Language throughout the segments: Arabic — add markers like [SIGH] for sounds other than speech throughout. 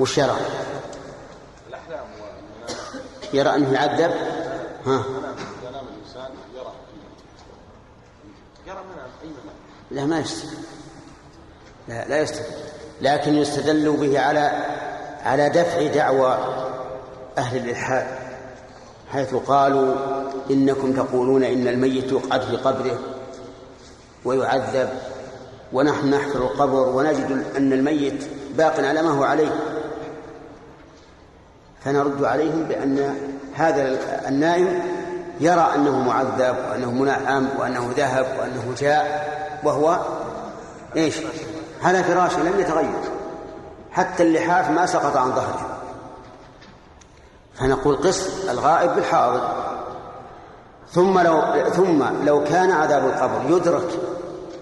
وش يرى؟ يرى أنه يعذب؟ ها. لا ما يستدل. لا لا يستدل. لكن يستدل به على على دفع دعوى أهل الإلحاد حيث قالوا إنكم تقولون إن الميت يقعد في قبره ويعذب ونحن نحفر القبر ونجد أن الميت باق على ما هو عليه. فنرد عليهم بأن هذا النائم يرى أنه معذب وأنه منعم وأنه ذهب وأنه جاء وهو إيش؟ على فراشه لم يتغير. حتى اللحاف ما سقط عن ظهره. فنقول قس الغائب بالحاضر. ثم لو ثم لو كان عذاب القبر يدرك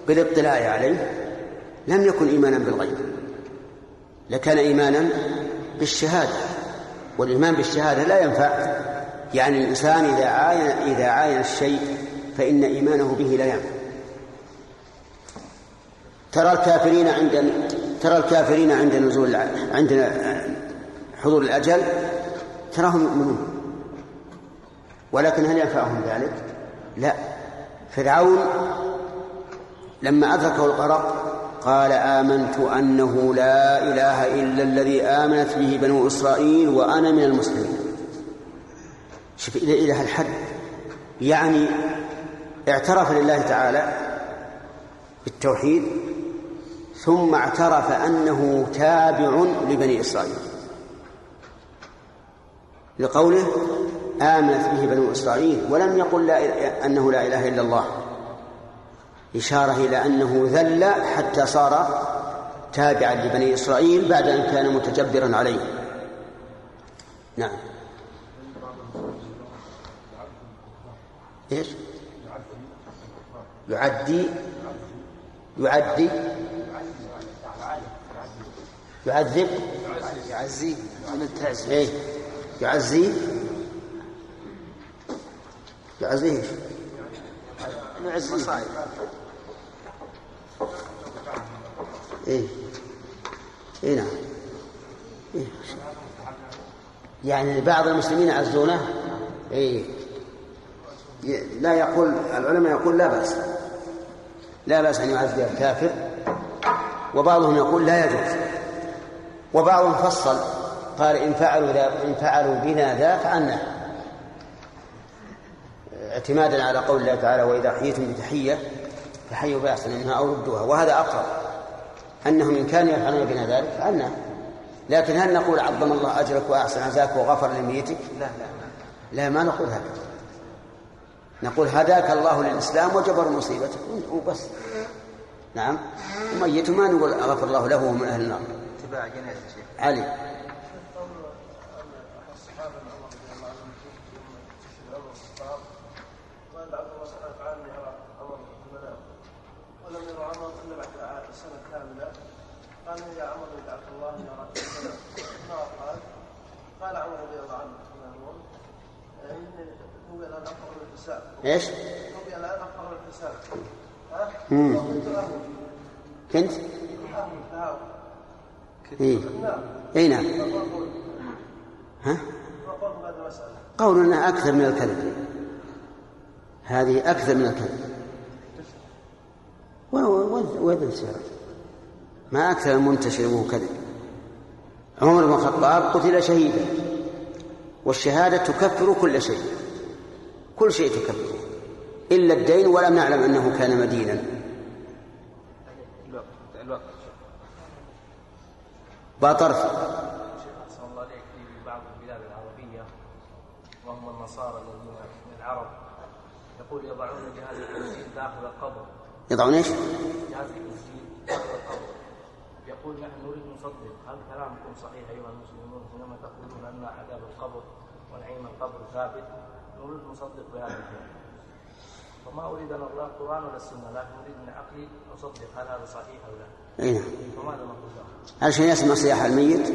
بالاطلاع عليه لم يكن إيمانا بالغيب. لكان إيمانا بالشهادة. والإيمان بالشهادة لا ينفع. يعني الإنسان إذا عاين إذا عاين الشيء فإن إيمانه به لا ينفع. ترى الكافرين عند ترى الكافرين عند نزول عند حضور الأجل تراهم يؤمنون. ولكن هل ينفعهم ذلك؟ لا. فرعون لما أدركه الغرق قال آمنت أنه لا إله إلا الذي آمنت به بنو إسرائيل وأنا من المسلمين. شوف إلى إلى الحد يعني اعترف لله تعالى بالتوحيد ثم اعترف أنه تابع لبني إسرائيل. لقوله آمنت به بنو إسرائيل ولم يقل لا أنه لا إله إلا الله. إشارة إلى أنه ذل حتى صار تابعا لبني إسرائيل بعد أن كان متجبرا عليه. نعم. إيش؟ يعدي يعدي يعذب يعزيه. من التعزية إيه يعزيه. يعزيه. إيش؟ يعزيه إيه. إيه نعم. إيه. يعني بعض المسلمين يعزونه؟ إيه. لا يقول العلماء يقول لا بأس. لا بأس أن يعزي الكافر. وبعضهم يقول لا يجوز. وبعضهم فصل قال إن فعلوا إن فعلوا بنا ذا فعلنا اعتمادا على قول الله تعالى وإذا حييتم بتحية فحيوا بأحسن منها أو ردوها وهذا أقرب. أنهم إن كانوا يفعلون بنا ذلك فعلنا. لكن هل نقول عظم الله أجرك وأحسن عزاك وغفر لميتك لا لا لا. ما نقول هذا. نقول هداك الله للإسلام وجبر مصيبتك وبس. نعم. وميت ما نقول غفر الله له وهو من أهل النار. اتباع جنازة علي ولم يرى عمر الا بعد سنه كامله قال يا عمر يدعك الله اني اراك ما قال قال عمر رضي الله عنه اني هو الان افقر من الحساب إيش؟ هو الان افقر من الحساب ها؟ مم. وكنت له كنت؟ اهون تهاون إيه؟ اي نعم. ها؟ قولنا أكثر من الكذب. هذه أكثر من الكذب. وين السيرة ما أكثر المنتشر وهو كذب. عمر بن الخطاب قتل شهيدا والشهادة تكفر كل شيء. كل شيء تكفره إلا الدين ولم نعلم أنه كان مدينا. عليك في بعض البلاد العربية وهم النصارى الذين من العرب يقول يضعون جهاز التسجيل داخل القبر. يضعون إيش؟ جهاز التسجيل داخل القبر. يقول نحن نريد نصدق. هل كلامكم صحيح أيها المسلمون؟ حينما تقولون أن عذاب القبر ونعيم القبر ثابت نريد نصدق بهذا الكلام وما أريد أن أقرأ القرآن ولا السنة لكن أريد من عقلي أصدق هل هذا صحيح أو لا اي نعم فماذا نقول؟ هل شيء يسمع صياح الميت؟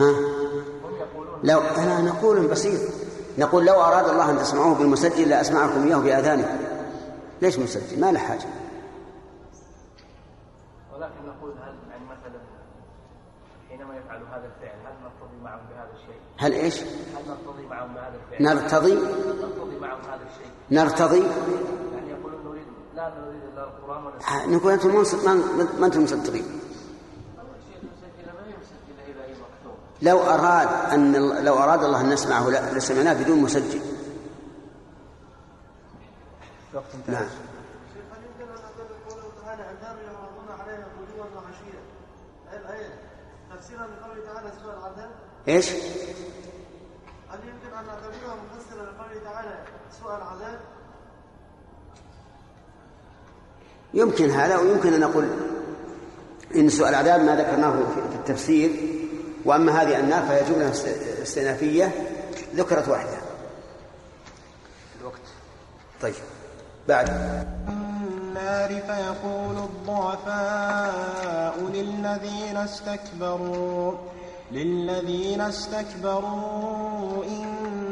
ها؟ لو أنا نقول بسيط نقول لو أراد الله أن تسمعوه بالمسجل لأسمعكم إياه بآذانكم ليش مسجل؟ ما له حاجة ولكن نقول هل يعني مثلا حينما يفعل هذا الفعل هل نرتضي معهم بهذا الشيء؟ هل إيش هل نرتضي معهم بهذا الفعل؟ نرتضي؟ نرتضي معهم هذا الشيء. نرتضي؟ يعني يقولون نريد لا نريد إلا القرآن ولا نقول أنتم مو- ما ما أنتم مصدقين. لو أراد أن لو أراد الله أن نسمعه لا- لسمعناه بدون مسجل. نعم. شيخ لقوله تعالى سوء العذاب يمكن أن نعتبرها مفسرا لقوله تعالى سوء العذاب. يمكن هذا ويمكن أن نقول إن سوء العذاب ما ذكرناه في التفسير وأما هذه النار فهي جملة است- استئنافية ذكرت وحدها الوقت. طيب بعد. النار فيقول الضعفاء للذين استكبروا للذين استكبروا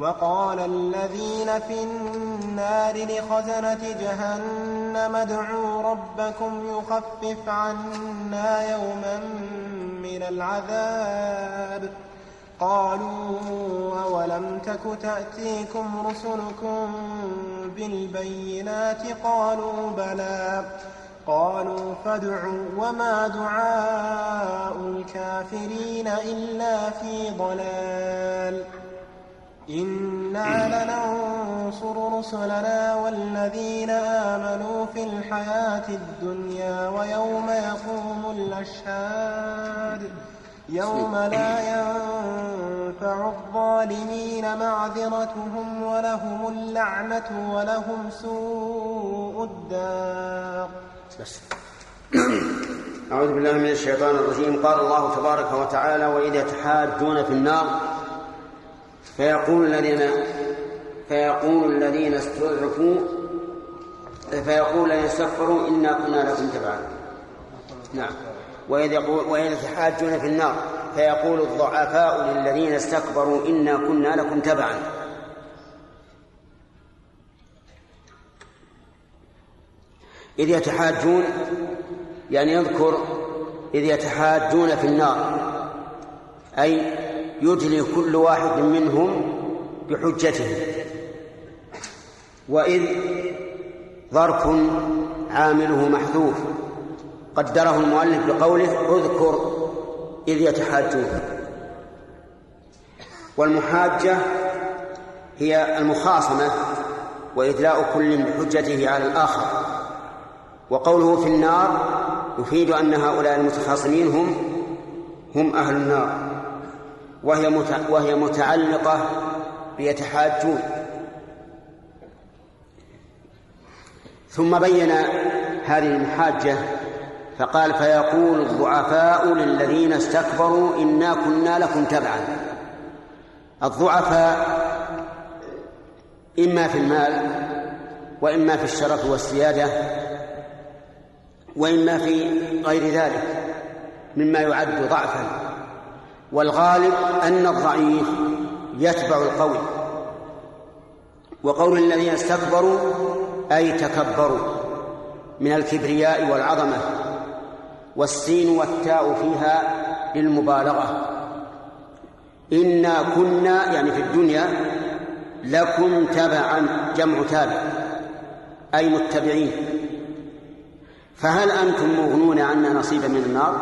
وقال الذين في النار لخزنة جهنم ادعوا ربكم يخفف عنا يوما من العذاب. قالوا أولم تك تأتيكم رسلكم بالبينات؟ قالوا بلى. قالوا فادعوا وما دعاء الكافرين إلا في ضلال. إنا لننصر رسلنا والذين آمنوا في الحياة الدنيا ويوم يقوم الأشهاد يوم لا ينفع الظالمين معذرتهم ولهم اللعنة ولهم سوء الدار بس. أعوذ بالله من الشيطان الرجيم. قال الله تبارك وتعالى وإذا تحاجون في النار فيقول الذين فيقول الذين استضعفوا فيقول الذين استكبروا إنا كنا لكم تبعا. نعم. وإذ يقول وإذا تحاجون في النار فيقول الضعفاء للذين استكبروا إنا كنا لكم تبعا. إذ يتحاجون يعني يذكر إذ يتحاجون في النار. أي يدلي كل واحد منهم بحجته. وإذ ظرف عامله محذوف قدره المؤلف بقوله اذكر إذ يتحاجون والمحاجة هي المخاصمة وإدلاء كل بحجته على الآخر. وقوله في النار يفيد أن هؤلاء المتخاصمين هم هم أهل النار. وهي وهي متعلقة بيتحاجون. ثم بين هذه المحاجة فقال فيقول الضعفاء للذين استكبروا إنا كنا لكم تبعا. الضعفاء إما في المال وإما في الشرف والسيادة وإما في غير ذلك مما يعد ضعفا. والغالب أن الضعيف يتبع القوي. وقول الذين استكبروا أي تكبروا من الكبرياء والعظمة والسين والتاء فيها للمبالغة. إنا كنا يعني في الدنيا لكم تبعا جمع تابع أي متبعين. فهل أنتم مغنون عنا نصيبا من النار؟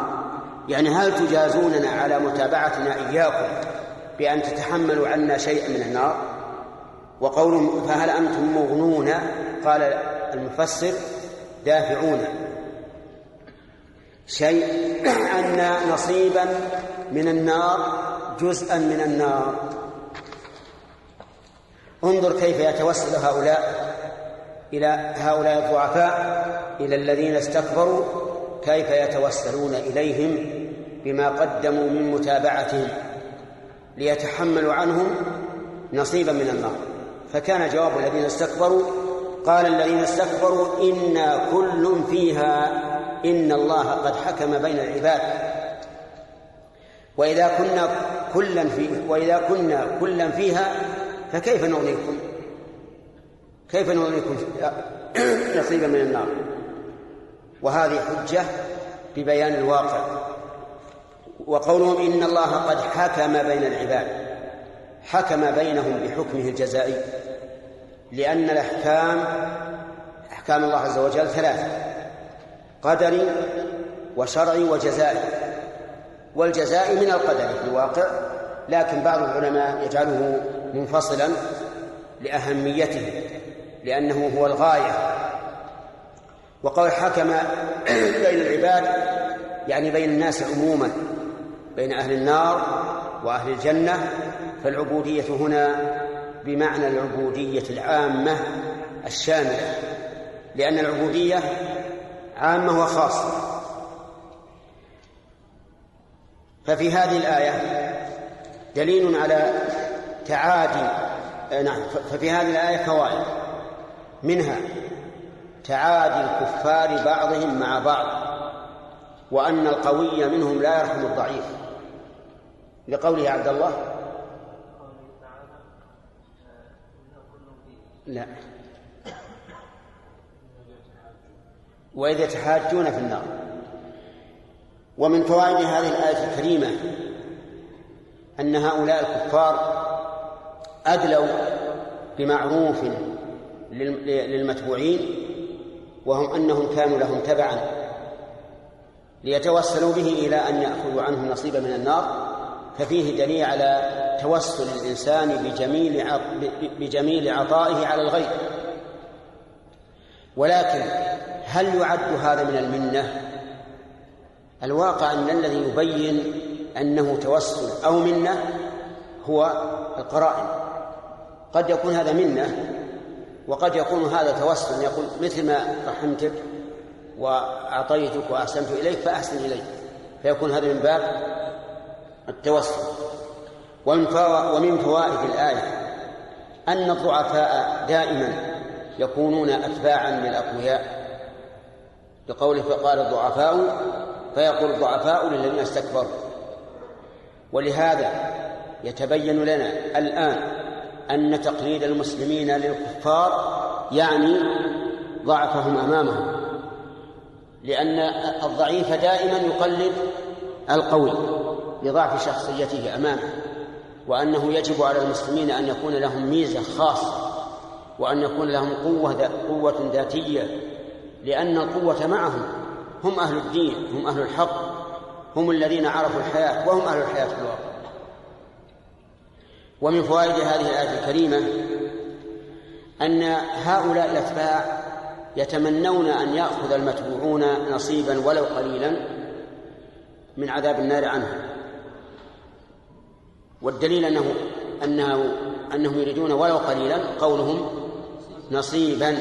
يعني هل تجازوننا على متابعتنا إياكم بأن تتحملوا عنا شيئا من النار؟ وقول فهل أنتم مغنون؟ قال المفسر دافعون. شيء [CLEARS THROAT] عنا نصيبا من النار جزءا من النار. انظر كيف يتوسل هؤلاء إلى هؤلاء الضعفاء إلى الذين استكبروا كيف يتوسلون إليهم بما قدموا من متابعتهم ليتحملوا عنهم نصيبا من النار فكان جواب الذين استكبروا قال الذين استكبروا إنا كل فيها إن الله قد حكم بين العباد وإذا كنا كلا في وإذا كنا كلا فيها فكيف نغنيكم؟ كيف نغنيكم نصيبا من النار؟ وهذه حجة ببيان الواقع. وقولهم إن الله قد حكم بين العباد حكم بينهم بحكمه الجزائي لأن الأحكام أحكام الله عز وجل ثلاثة قدري وشرعي وجزائي والجزاء من القدر في الواقع لكن بعض العلماء يجعله منفصلا لأهميته لأنه هو الغاية وقول حكم [CLEARS THROAT] بين العباد يعني بين الناس عموما بين أهل النار وأهل الجنة فالعبودية هنا بمعنى العبودية العامة الشاملة لأن العبودية عامة وخاصة. ففي هذه الآية دليل على تعادي نعم ففي هذه الآية فوائد. منها تعادي الكفار بعضهم مع بعض وأن القوي منهم لا يرحم الضعيف. لقوله عبد الله؟ لا. وإذ يتحاجون في النار. ومن فوائد هذه الآية الكريمة أن هؤلاء الكفار أدلوا بمعروف للمتبوعين وهم أنهم كانوا لهم تبعا ليتوسلوا به إلى أن يأخذوا عنهم نصيبا من النار ففيه دليل على توسل الإنسان بجميل بجميل عطائه على الغير ولكن هل يعد هذا من المنة؟ الواقع أن الذي يبين أنه توسل أو منة هو القرائن قد يكون هذا منة وقد يكون هذا توسل يقول مثل ما رحمتك وأعطيتك وأحسنت إليك فأحسن إليك. فيكون هذا من باب التوسل. ومن فوائد الآية أن الضعفاء دائما يكونون أتباعا للأقوياء بقوله فقال الضعفاء فيقول الضعفاء للذين استكبروا. ولهذا يتبين لنا الآن أن تقليد المسلمين للكفار يعني ضعفهم أمامهم لأن الضعيف دائما يقلد القوي لضعف شخصيته أمامه وأنه يجب على المسلمين أن يكون لهم ميزة خاصة وأن يكون لهم قوة قوة ذاتية لأن القوة معهم هم أهل الدين هم أهل الحق هم الذين عرفوا الحياة وهم أهل الحياة في الواقع. ومن فوائد هذه الآية الكريمة أن هؤلاء الأتباع يتمنون أن يأخذ المتبوعون نصيبا ولو قليلا من عذاب النار عنهم. والدليل أنه أنه أنهم يريدون ولو قليلا قولهم نصيبا.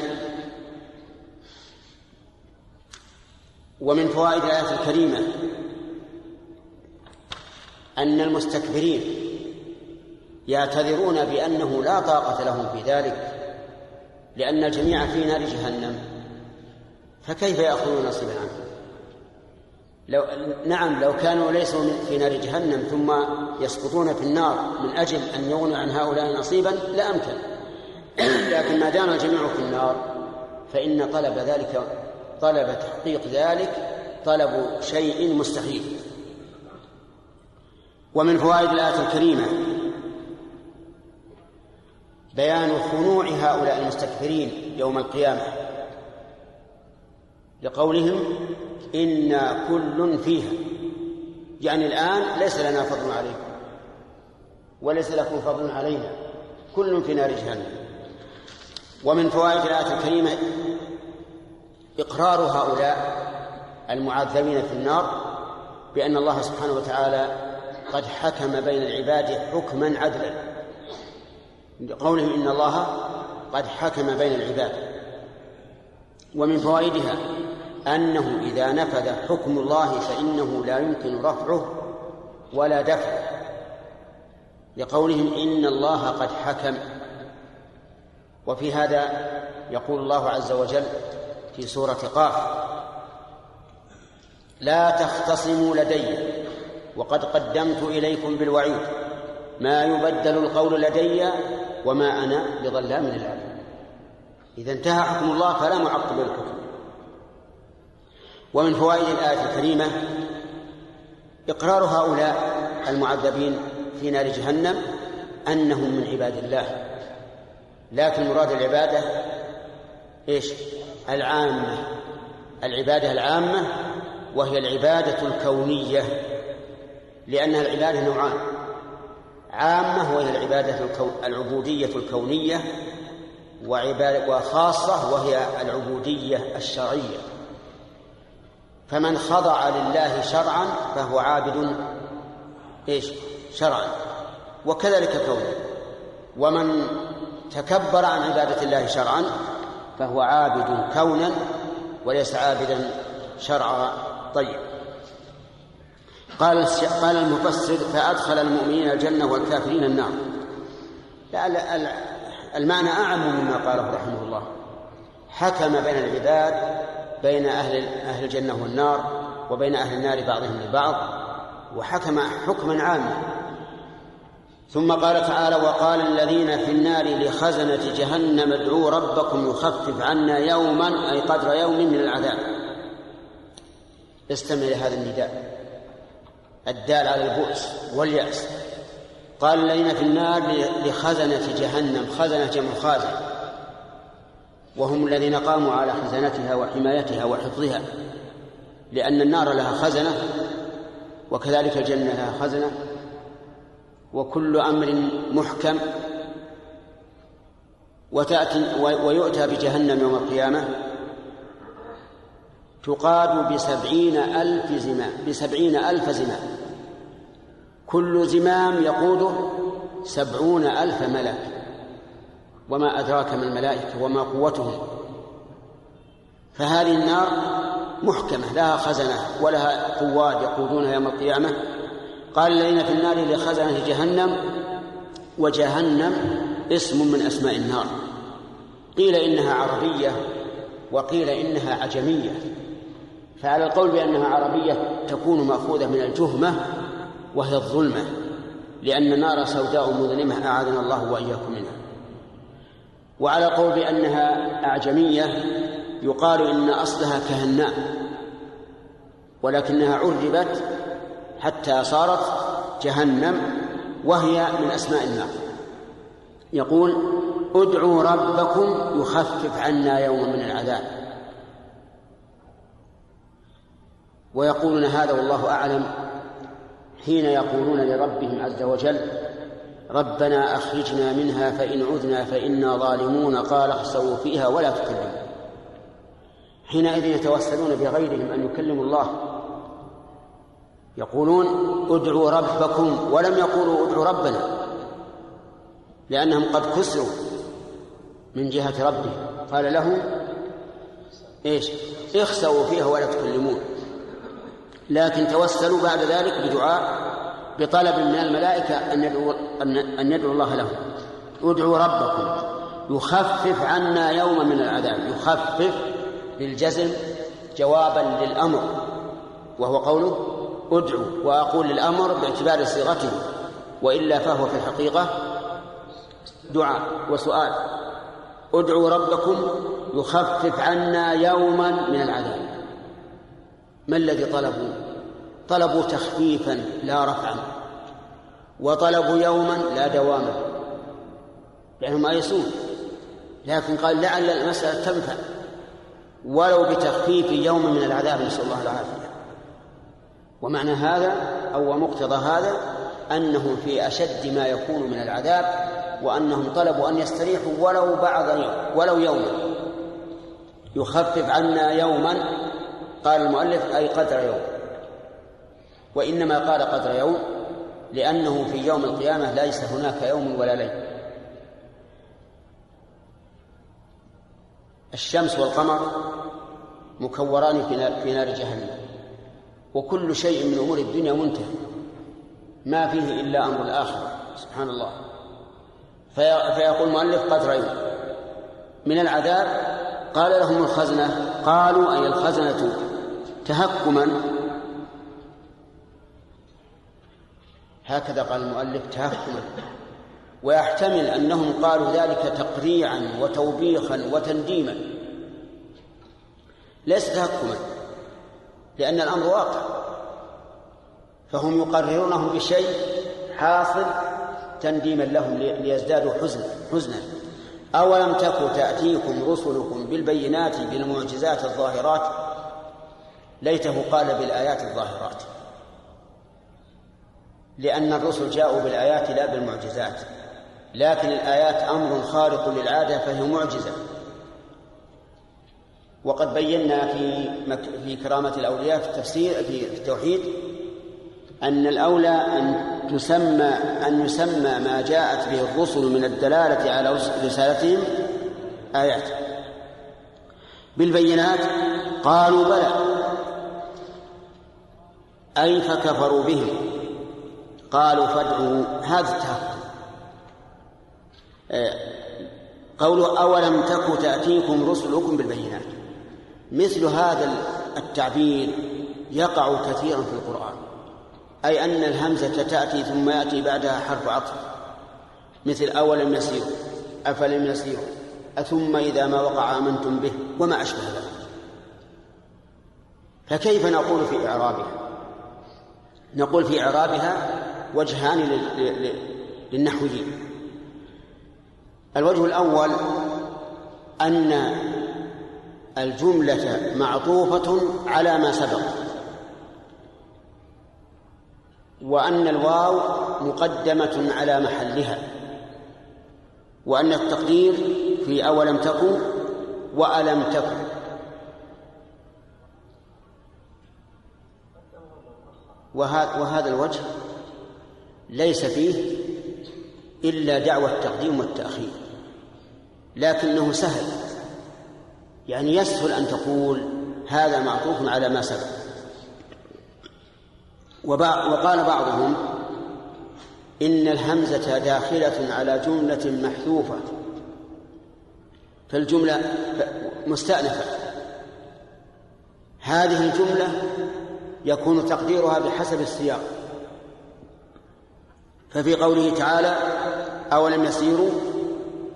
ومن فوائد الآية الكريمة أن المستكبرين يعتذرون بأنه لا طاقة لهم في ذلك لأن الجميع في نار جهنم. فكيف يأخذون نصيبا عنه؟ لو نعم لو كانوا ليسوا في نار جهنم ثم يسقطون في النار من أجل أن يغنوا عن هؤلاء نصيبا لأمكن لكن ما دام الجميع في النار فإن طلب ذلك طلب تحقيق ذلك طلب شيء مستحيل. ومن فوائد الآية الكريمة بيان خنوع هؤلاء المستكبرين يوم القيامة. لقولهم إنا كل فيها. يعني الآن ليس لنا فضل عليكم. وليس لكم فضل علينا. كل في نار جهنم. ومن فوائد الآية الكريمة إقرار هؤلاء المعذبين في النار بأن الله سبحانه وتعالى قد حكم بين العباد حكما عدلا. لقولهم إن الله قد حكم بين العباد. ومن فوائدها أنه إذا نفذ حكم الله فإنه لا يمكن رفعه ولا دفعه. لقولهم إن الله قد حكم. وفي هذا يقول الله عز وجل في سورة قاف لا تختصموا لدي وقد قدمت إليكم بالوعيد. ما يبدل القول لدي وما أنا بظلام للعبيد إذا انتهى حكم الله فلا معقب للحكم ومن فوائد الآية الكريمة إقرار هؤلاء المعذبين في نار جهنم أنهم من عباد الله. لكن مراد العبادة إيش؟ العامة. العبادة العامة وهي العبادة الكونية لأنها العبادة نوعان. عامة وهي العبادة الكو... العبودية الكونية وعبادة وخاصة وهي العبودية الشرعية. فمن خضع لله شرعا فهو عابد إيش؟ شرعا. وكذلك كونه. ومن تكبر عن عبادة الله شرعا فهو عابد كونا وليس عابدا شرعا. طيب. قال قال المفسر فأدخل المؤمنين الجنة والكافرين النار. المعنى أعم مما قاله رحمه الله. حكم بين العباد بين أهل أهل الجنة والنار وبين أهل النار بعضهم لبعض وحكم حكما عاما. ثم قال تعالى وقال الذين في النار لخزنة جهنم ادعوا ربكم يخفف عنا يوما أي قدر يوم من العذاب. استمع لهذا النداء. الدال على البؤس واليأس. قال الذين في النار لخزنة جهنم خزنة جمع خازن. وهم الذين قاموا على خزنتها وحمايتها وحفظها. لأن النار لها خزنة وكذلك الجنة لها خزنة. وكل أمر محكم. وتأتي ويؤتى بجهنم يوم القيامة. تقاد بسبعين ألف زمام بسبعين ألف زمام كل زمام يقوده سبعون ألف ملك وما أدراك ما الملائكة وما قوتهم. فهذه النار محكمة لها خزنة ولها قواد يقودونها يوم القيامة. قال الذين في النار لخزنة جهنم وجهنم اسم من أسماء النار. قيل إنها عربية وقيل إنها عجمية. فعلى القول بأنها عربية تكون مأخوذة من الجهمة وهي الظلمة لأن نار سوداء مظلمة أعاذنا الله وإياكم منها. وعلى القول بأنها أعجمية يقال إن أصلها كهناء ولكنها عربت حتى صارت جهنم وهي من أسماء النار. يقول ادعوا ربكم يخفف عنا يوما من العذاب ويقولون هذا والله أعلم حين يقولون لربهم عز وجل ربنا أخرجنا منها فإن عذنا فإنا ظالمون قال اخسروا فيها ولا تكلموا. حينئذ يتوسلون بغيرهم أن يكلموا الله. يقولون ادعوا ربكم ولم يقولوا ادعوا ربنا لأنهم قد كسروا من جهة ربهم. قال لهم إيش؟ اخسوا فيها ولا تكلمون. لكن توسلوا بعد ذلك بدعاء بطلب من الملائكة أن يدعوا أن يدعوا الله لهم. ادعوا ربكم. يخفف عنا يوما من العذاب. يخفف للجزم جوابا للأمر. وهو قوله ادعوا. وأقول للأمر باعتبار صيغته. وإلا فهو في الحقيقة دعاء وسؤال. ادعوا ربكم يخفف عنا يوما من العذاب. ما الذي طلبوا طلبوا تخفيفا لا رفعا وطلبوا يوما لا دواما لأنهم آيسون لكن قال لعل المسألة تنفع ولو بتخفيف يوم من العذاب نسأل الله العافية. ومعنى هذا أو مقتضى هذا أنهم في أشد ما يكون من العذاب وأنهم طلبوا أن يستريحوا ولو بعض يوم ولو يوما. يخفف عنا يوما قال المؤلف أي قدر يوم. وإنما قال قدر يوم لأنه في يوم القيامة ليس هناك يوم ولا ليل. الشمس والقمر مكوران في نار جهنم. وكل شيء من أمور الدنيا منتهي. ما فيه إلا أمر الآخرة. سبحان الله. فيقول المؤلف قدر يوم. من العذاب قال لهم الخزنة. قالوا أي الخزنة تهكما. هكذا قال المؤلف تهكما. ويحتمل أنهم قالوا ذلك تقريعا وتوبيخا وتنديما. ليس تهكما لأن الأمر واقع. فهم يقررونهم بشيء حاصل تنديما لهم ليزدادوا حزنا حزنا. أولم تك تأتيكم رسلكم بالبينات بالمعجزات الظاهرات ليته قال بالآيات الظاهرات. لأن الرسل جاءوا بالآيات لا بالمعجزات. لكن الآيات أمر خارق للعادة فهي معجزة. وقد بينا في في كرامة الأولياء في التفسير في التوحيد أن الأولى أن تسمى أن يسمى ما جاءت به الرسل من الدلالة على رسالتهم آيات. بالبينات قالوا بلى. أي فكفروا بهم قالوا فادعوا هذا. التهكم قوله أولم تك تأتيكم رسلكم بالبينات. مثل هذا التعبير يقع كثيرا في القرآن. أي أن الهمزة تأتي ثم يأتي بعدها حرف عطف. مثل أولم يسيروا أفلم يسيروا أثم إذا ما وقع آمنتم به وما أشبه ذلك. فكيف نقول في إعرابها؟ نقول في إعرابها وجهان للنحويين. الوجه الأول أن الجملة معطوفة على ما سبق وأن الواو مقدمة على محلها وأن التقدير في أولم تكن وألم تكن. وهذا الوجه ليس فيه إلا دعوى التقديم والتأخير لكنه سهل. يعني يسهل أن تقول هذا معطوف على ما سبق. وقال بعضهم إن الهمزة داخلة على جملة محذوفة فالجملة مستأنفة. هذه الجملة يكون تقديرها بحسب السياق. ففي قوله تعالى أولم يسيروا؟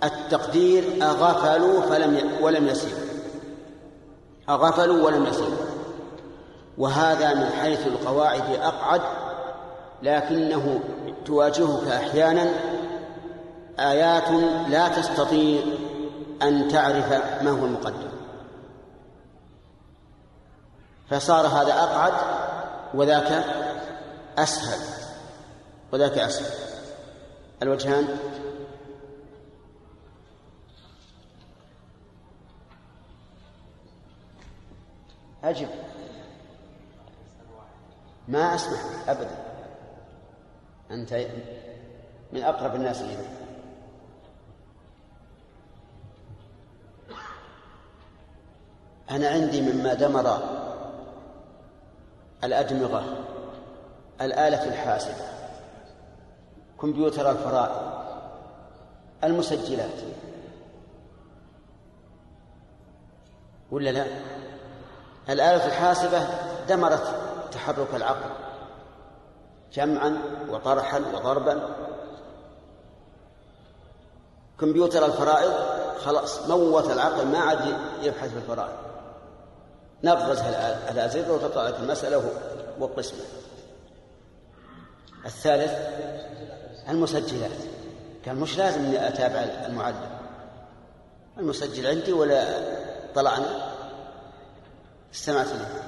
التقدير أغفلوا فلم ولم يسيروا. أغفلوا ولم يسيروا. وهذا من حيث القواعد أقعد لكنه تواجهك أحيانا. آيات لا تستطيع أن تعرف ما هو المقدم فصار هذا أقعد وذاك أسهل وذاك أسهل. الوجهان؟ أجب. ما أسمح أبدا. أنت من أقرب الناس إلي أنا عندي مما دمر الأدمغة الآلة الحاسبة كمبيوتر الفرائض المسجلات. ولا لا؟ الآلة الحاسبة دمرت تحرك العقل جمعا وطرحا وضربا. كمبيوتر الفرائض خلاص موت العقل ما عاد يبحث في الفرائض. نغزها الأزرة وتطلع لك المسألة والقسمة. الثالث المسجلات. كان مش لازم اني أتابع المعلم. المسجل عندي ولا طلعنا؟ استمعت له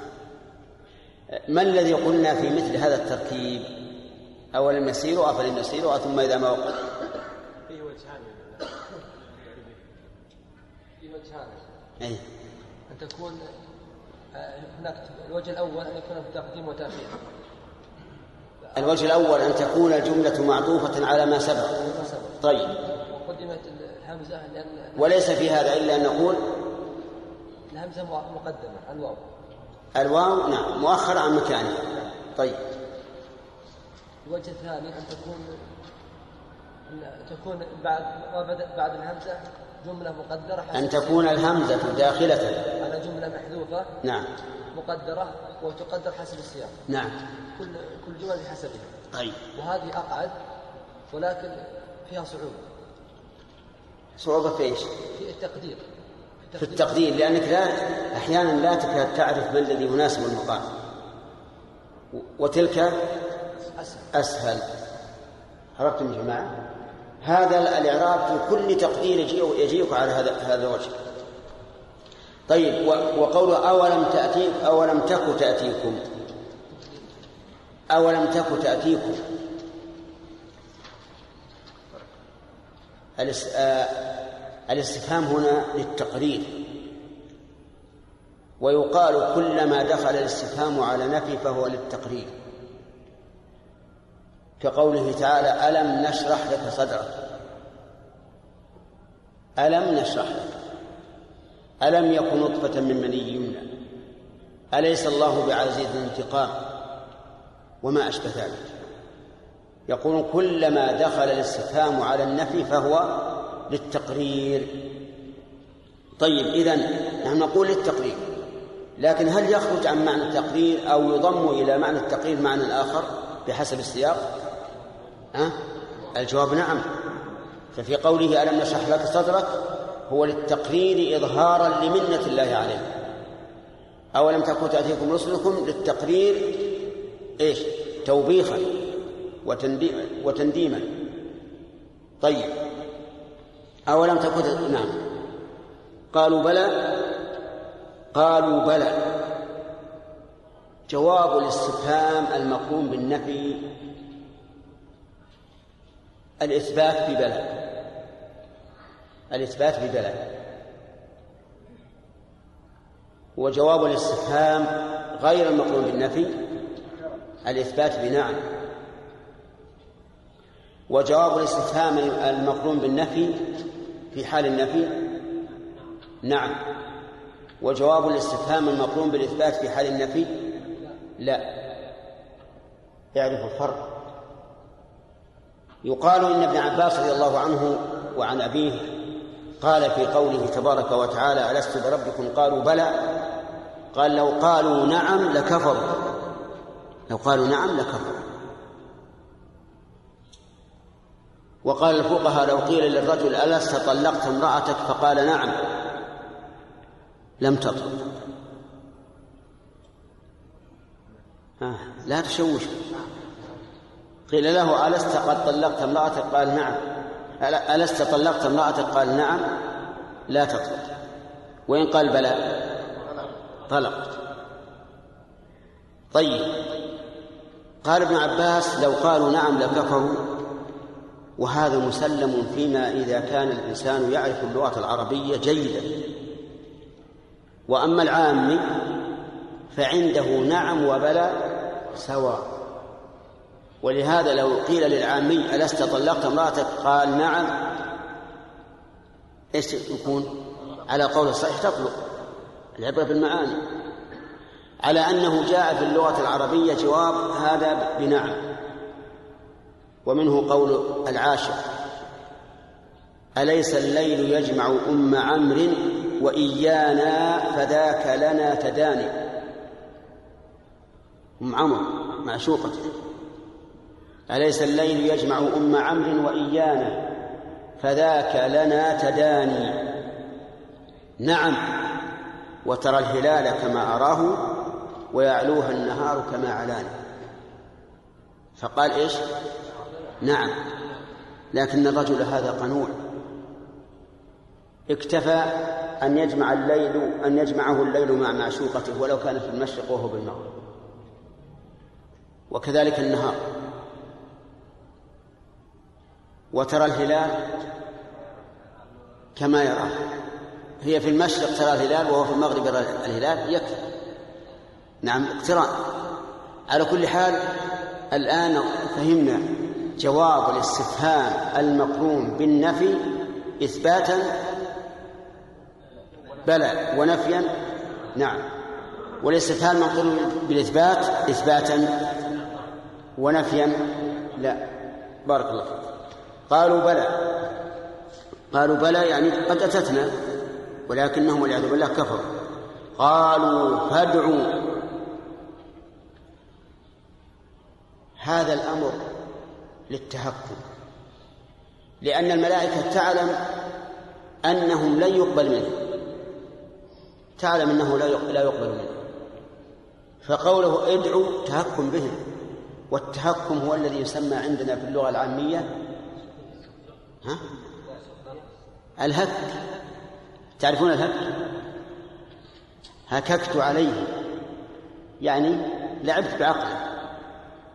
ما الذي قلنا في مثل هذا التركيب؟ أولم يسيروا أفلم يسيروا ثم إذا ما وقع. في وجهان في وجهان أي أن تكون هناك الوجه الأول أن يكون تقديم وتأخير. الوجه الأول أن تكون الجملة معطوفة على ما سبق. طيب. وقدمت الهمزة لأن وليس في هذا إلا أن نقول الهمزة مقدمة الواو. الواو نعم مؤخرة عن مكانها. طيب. الوجه الثاني أن تكون أن تكون بعد بعد الهمزة جملة مقدرة أن تكون الهمزة داخلة. على جملة محذوفة. نعم. مقدرة وتقدر حسب السياق. نعم. كل كل جمل بحسبها. طيب. وهذه أقعد ولكن فيها صعوبة. صعوبة في إيش؟ في التقدير. في التقدير. لأنك لا أحيانا لا تكاد تعرف ما الذي يناسب المقام. وتلك أسهل. أسهل. عرفتم يا جماعة؟ هذا الإعراب في كل تقدير يجيك على هذا هذا الوجه. طيب وقوله أولم تأتي أولم تك تأتيكم؟ أولم تك تأتيكم؟ آه، الاستفهام هنا للتقرير. ويقال كلما دخل الاستفهام على نفي فهو للتقرير. كقوله تعالى ألم نشرح لك صدرك؟ ألم نشرح لك؟ ألم يكن نطفة من مني يمنى؟ أليس الله بعزيز الانتقام وما أشبه ذلك. يقول كلما دخل الاستفهام على النفي فهو للتقرير. طيب إذا نحن نقول للتقرير. لكن هل يخرج عن معنى التقرير أو يضم إلى معنى التقرير معنى آخر بحسب السياق؟ ها؟ الجواب نعم. ففي قوله ألم نشرح لك صدرك؟ هو للتقرير إظهارا لمنة الله عليه أولم تكن تأتيكم رسلكم للتقرير إيش؟ توبيخا وتندي وتنديما. طيب. أولم تكن نعم. قالوا بلى. قالوا بلى. جواب الاستفهام المقرون بالنفي الإثبات ببلى الإثبات ببلى وجواب الاستفهام غير المقرون بالنفي. الإثبات بنعم وجواب الاستفهام المقرون بالنفي في حال النفي. نعم. وجواب الاستفهام المقرون بالإثبات في حال النفي. لا. يعرف الفرق. يقال إن ابن عباس رضي الله عنه وعن أبيه قال في قوله تبارك وتعالى ألست بربكم؟ قالوا بلى. قال لو قالوا نعم لكفروا. لو قالوا نعم لكفروا. وقال الفقهاء لو قيل للرجل ألست طلقت امرأتك؟ فقال نعم. لم تطلق. آه لا تشوش. قيل له ألست قد طلقت امرأتك؟ قال نعم. ألست طلقت امرأتك؟ قال نعم. لا تطلق. وإن قال بلى. طلقت. طيب. قال ابن عباس لو قالوا نعم لكفروا. وهذا مسلم فيما إذا كان الإنسان يعرف اللغة العربية جيدا. وأما العامي فعنده نعم وبلى سواء. ولهذا لو قيل للعامي ألست طلقت امرأتك؟ قال نعم. إيش يكون؟ على قول الصحيح تطلق. العبرة بالمعاني على أنه جاء في اللغة العربية جواب هذا بنعم. ومنه قول العاشر أليس الليل يجمع أم عمرو وإيانا فذاك لنا تداني؟ أم عمرو معشوقته أليس الليل يجمع أم عمرو وإيانا؟ فذاك لنا تداني. نعم وترى الهلال كما أراه ويعلوها النهار كما علاني فقال إيش؟ نعم لكن الرجل هذا قنوع. اكتفى أن يجمع الليل أن يجمعه الليل مع معشوقته ولو كان في المشرق وهو بالمغرب. وكذلك النهار. وترى الهلال كما يراه. هي في المشرق ترى الهلال وهو في المغرب يرى الهلال يكفي. نعم اقتران. على كل حال الآن فهمنا جواب الاستفهام المقرون بالنفي إثباتا. بلى ونفيا. نعم. والاستفهام المقرون بالإثبات إثباتا. ونفيا. لا. بارك الله فيك. قالوا بلى. قالوا بلى يعني قد أتتنا ولكنهم والعياذ بالله كفروا. قالوا فادعوا. هذا الأمر للتهكم لأن الملائكة تعلم أنهم لن يقبل منه. تعلم أنه لا يقبل منه. فقوله ادعوا تهكم بهم والتهكم هو الذي يسمى عندنا في اللغة العامية ها؟ الهك. تعرفون الهك؟ هككت عليه. يعني لعبت بعقله.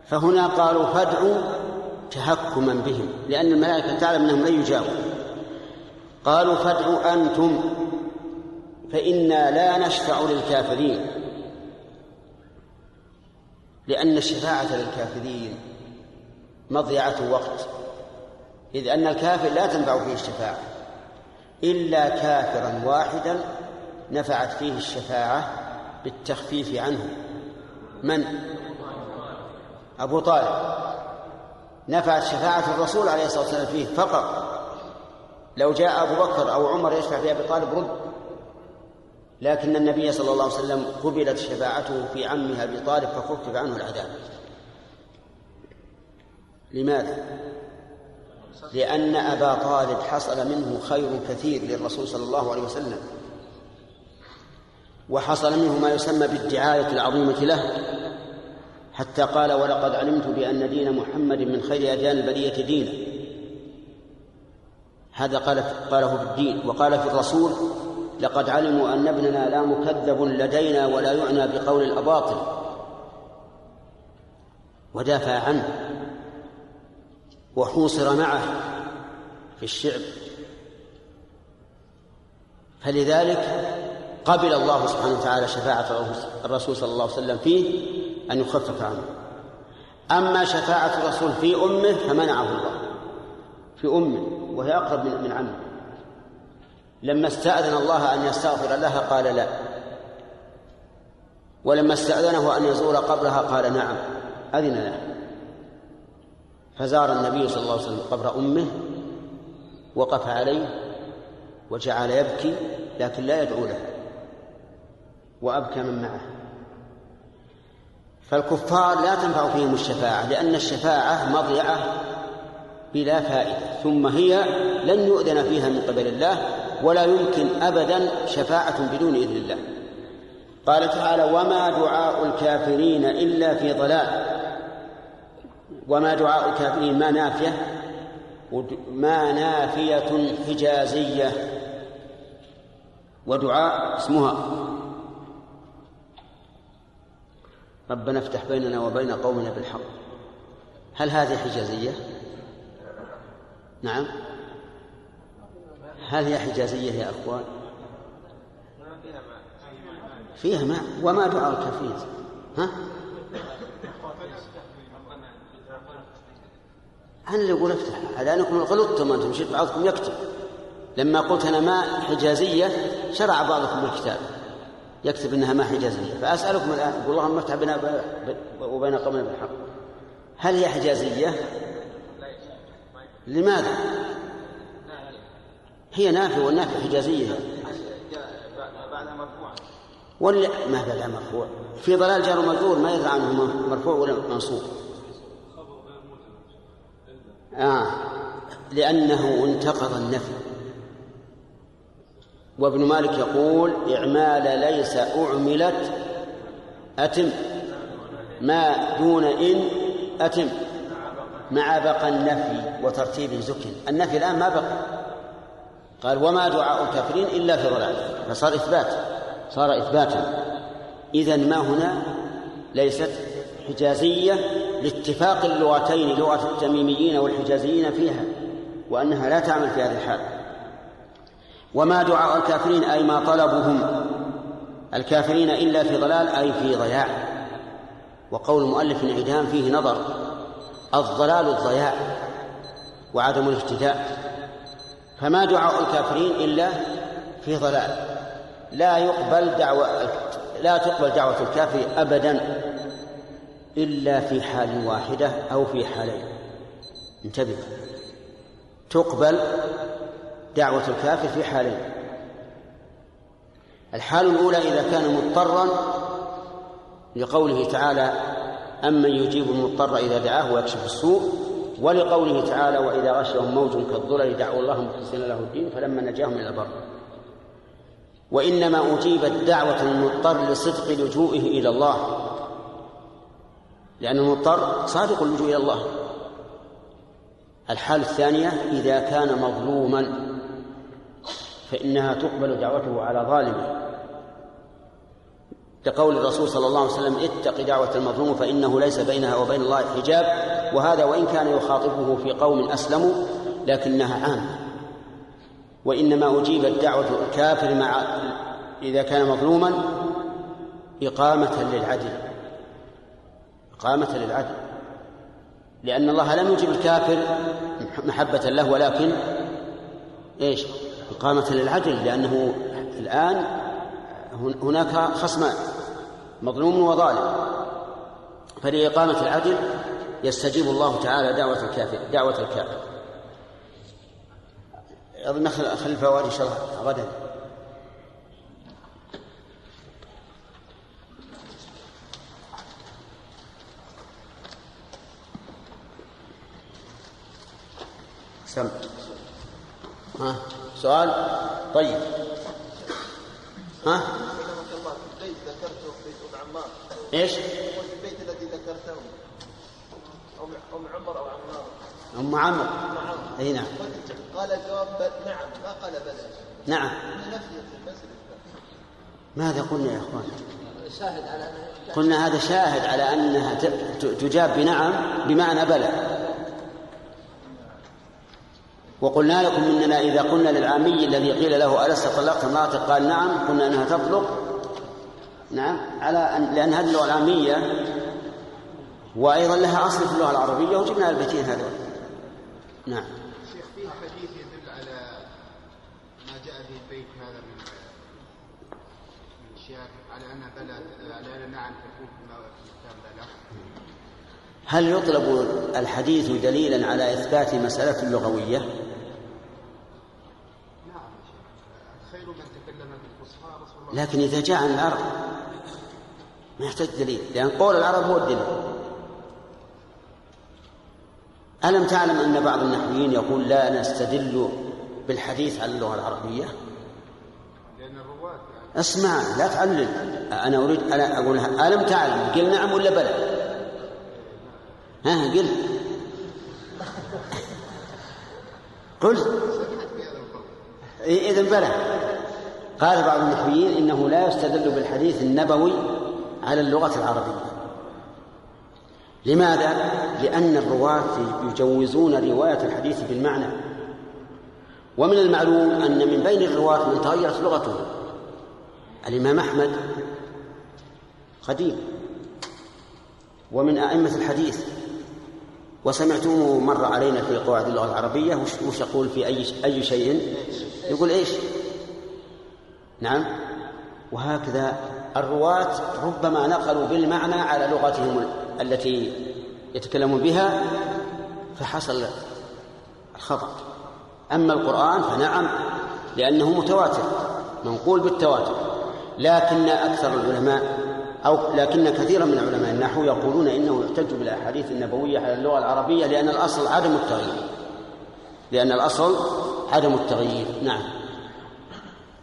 فهنا قالوا فادعوا تهكما بهم لأن الملائكة تعلم أنهم لن يجابوا قالوا فادعوا أنتم فإنا لا نشفع للكافرين. لأن الشفاعة للكافرين مضيعة وقت. إذ أن الكافر لا تنفع فيه الشفاعة. إلا كافرا واحدا نفعت فيه الشفاعة بالتخفيف عنه. من؟ أبو طالب. نفعت شفاعة الرسول عليه الصلاة والسلام فيه فقط. لو جاء أبو بكر أو عمر يشفع في أبي طالب رد. لكن النبي صلى الله عليه وسلم قبلت شفاعته في عمه أبي طالب فخفف عنه العذاب. لماذا؟ لأن أبا طالب حصل منه خير كثير للرسول صلى الله عليه وسلم. وحصل منه ما يسمى بالدعاية العظيمة له حتى قال ولقد علمت بأن دين محمد من خير أديان البرية دينا هذا قال قاله في الدين. وقال في الرسول لقد علموا أن ابننا لا مكذب لدينا ولا يعنى بقول الأباطل ودافع عنه. وحوصر معه في الشعب فلذلك قبل الله سبحانه وتعالى شفاعة الرسول صلى الله عليه وسلم فيه أن يخفف عنه. أما شفاعة الرسول في أمه فمنعه الله. في أمه وهي أقرب من عمه. لما استأذن الله أن يستغفر لها قال لا. ولما استأذنه أن يزور قبرها قال نعم أذن له. فزار النبي صلى الله عليه وسلم قبر أمه وقف عليه وجعل يبكي لكن لا يدعو له وأبكى من معه. فالكفار لا تنفع فيهم الشفاعة لأن الشفاعة مضيعة بلا فائدة ثم هي لن يؤذن فيها من قبل الله ولا يمكن أبدا شفاعة بدون إذن الله. قال تعالى وما دعاء الكافرين إلا في ضلال. وما دعاء الكافرين ما نافية ما نافية حجازية. ودعاء اسمها. ربنا افتح بيننا وبين قومنا بالحق. هل هذه حجازية؟ نعم. هل هي حجازية يا أخوان؟ فيها ماء وما دعاء الكافرين ها؟ أنا اللي أقول أفتح. على أنكم غلطتم أنتم شئت بعضكم يكتب. لما قلت أنا ما حجازية شرع بعضكم الكتاب. يكتب أنها ما حجازية. فأسألكم الآن أقول اللهم افتح بنا وبين قومنا بالحق. هل هي حجازية؟ لماذا؟ هي نافية والنافية حجازية. ولا ما بعدها مرفوع. في ضلال جار ومجرور ما يدرى عنه مرفوع ولا منصوب. آه. لأنه انتقض النفي. وابن مالك يقول إعمال ليس أعملت أتم. ما دون إن أتم. مع بقى النفي وترتيب زكن النفي الآن ما بقى. قال وما دعاء الكافرين إلا في ضلال. فصار إثبات. صار إثباتا. إذا ما هنا؟ ليست حجازية لاتفاق اللغتين لغة التميميين والحجازيين فيها وأنها لا تعمل في هذه الحال. وما دعاء الكافرين أي ما طلبهم الكافرين إلا في ضلال أي في ضياع. وقول المؤلف انعدام فيه نظر الضلال الضياع وعدم الاهتداء. فما دعاء الكافرين إلا في ضلال. لا يقبل دعوة لا تقبل دعوة الكافر أبدا. إلا في حال واحدة أو في حالين. انتبه. تقبل دعوة الكافر في حالين. الحال الأولى إذا كان مضطرا لقوله تعالى أمن يجيب المضطر إذا دعاه ويكشف السوء ولقوله تعالى وإذا غشهم موج كالظلل دعوا الله مخلصين له الدين فلما نجاهم إلى البر. وإنما أجيبت دعوة المضطر لصدق لجوئه إلى الله. لأن المضطر صادق اللجوء إلى الله. الحالة الثانية إذا كان مظلوما فإنها تقبل دعوته على ظالمه. كقول الرسول صلى الله عليه وسلم اتق دعوة المظلوم فإنه ليس بينها وبين الله حجاب. وهذا وإن كان يخاطبه في قوم أسلموا لكنها عامة. وإنما أجيبت دعوة الكافر مع إذا كان مظلوما إقامة للعدل. إقامة للعدل. لأن الله لم يجب الكافر محبة له ولكن إيش؟ إقامة للعدل لأنه الآن هناك خصمان مظلوم وظالم. فلإقامة العدل يستجيب الله تعالى دعوة الكافر دعوة الكافر. أظن نخل الفوائد إن شاء الله غدا. سم ها؟ سؤال؟ طيب. ها؟ إيش؟ البيت الذي ذكرته أم ام عمر أو عمار ام نعم أي نعم. قال الجواب نعم. ما قال بلى نعم ماذا قلنا يا إخوان؟ شاهد على قلنا هذا شاهد على أنها تجاب بنعم بمعنى بلى. وقلنا لكم إننا إذا قلنا للعامي الذي قيل له ألست طلقت امراتك قال نعم قلنا إنها تطلق. نعم على أن لأن هذه اللغة العامية وأيضا لها أصل في اللغة العربية وجبنا البيتين هذول. نعم. شيخ فيه حديث يدل على ما جاء به البيت هذا من من الشيخ على أن بلى على أن نعم تكون هل يطلب الحديث دليلا على إثبات مسألة لغويه نعم يا شيخ خير من تكلم بالفصحى رسول الله لكن إذا جاء عن العرب ما يحتاج دليل لأن قول العرب هو الدليل. ألم تعلم أن بعض النحويين يقول لا نستدل بالحديث على اللغة العربية؟ الرواة يعني. اسمع لا تعلل. أنا أريد أنا أقول ألم تعلم؟ قل نعم ولا بلى؟ ها قل. قل. إذا بلى. قال بعض النحويين إنه لا يستدل بالحديث النبوي على اللغة العربية. لماذا؟ لأن الرواة يجوزون رواية الحديث بالمعنى. ومن المعلوم أن من بين الرواة من تغيرت لغته. الإمام أحمد قديم. ومن أئمة الحديث. وسمعتموه مر علينا في قواعد اللغة العربية وش, وش يقول في أي أي شيء؟ يقول إيش؟ نعم. وهكذا الرواة ربما نقلوا بالمعنى على لغتهم التي يتكلمون بها فحصل الخطأ. أما القرآن فنعم لأنه متواتر منقول بالتواتر. لكن أكثر العلماء أو لكن كثيرا من علماء النحو يقولون إنه يحتج بالأحاديث النبوية على اللغة العربية لأن الأصل عدم التغيير. لأن الأصل عدم التغيير. نعم.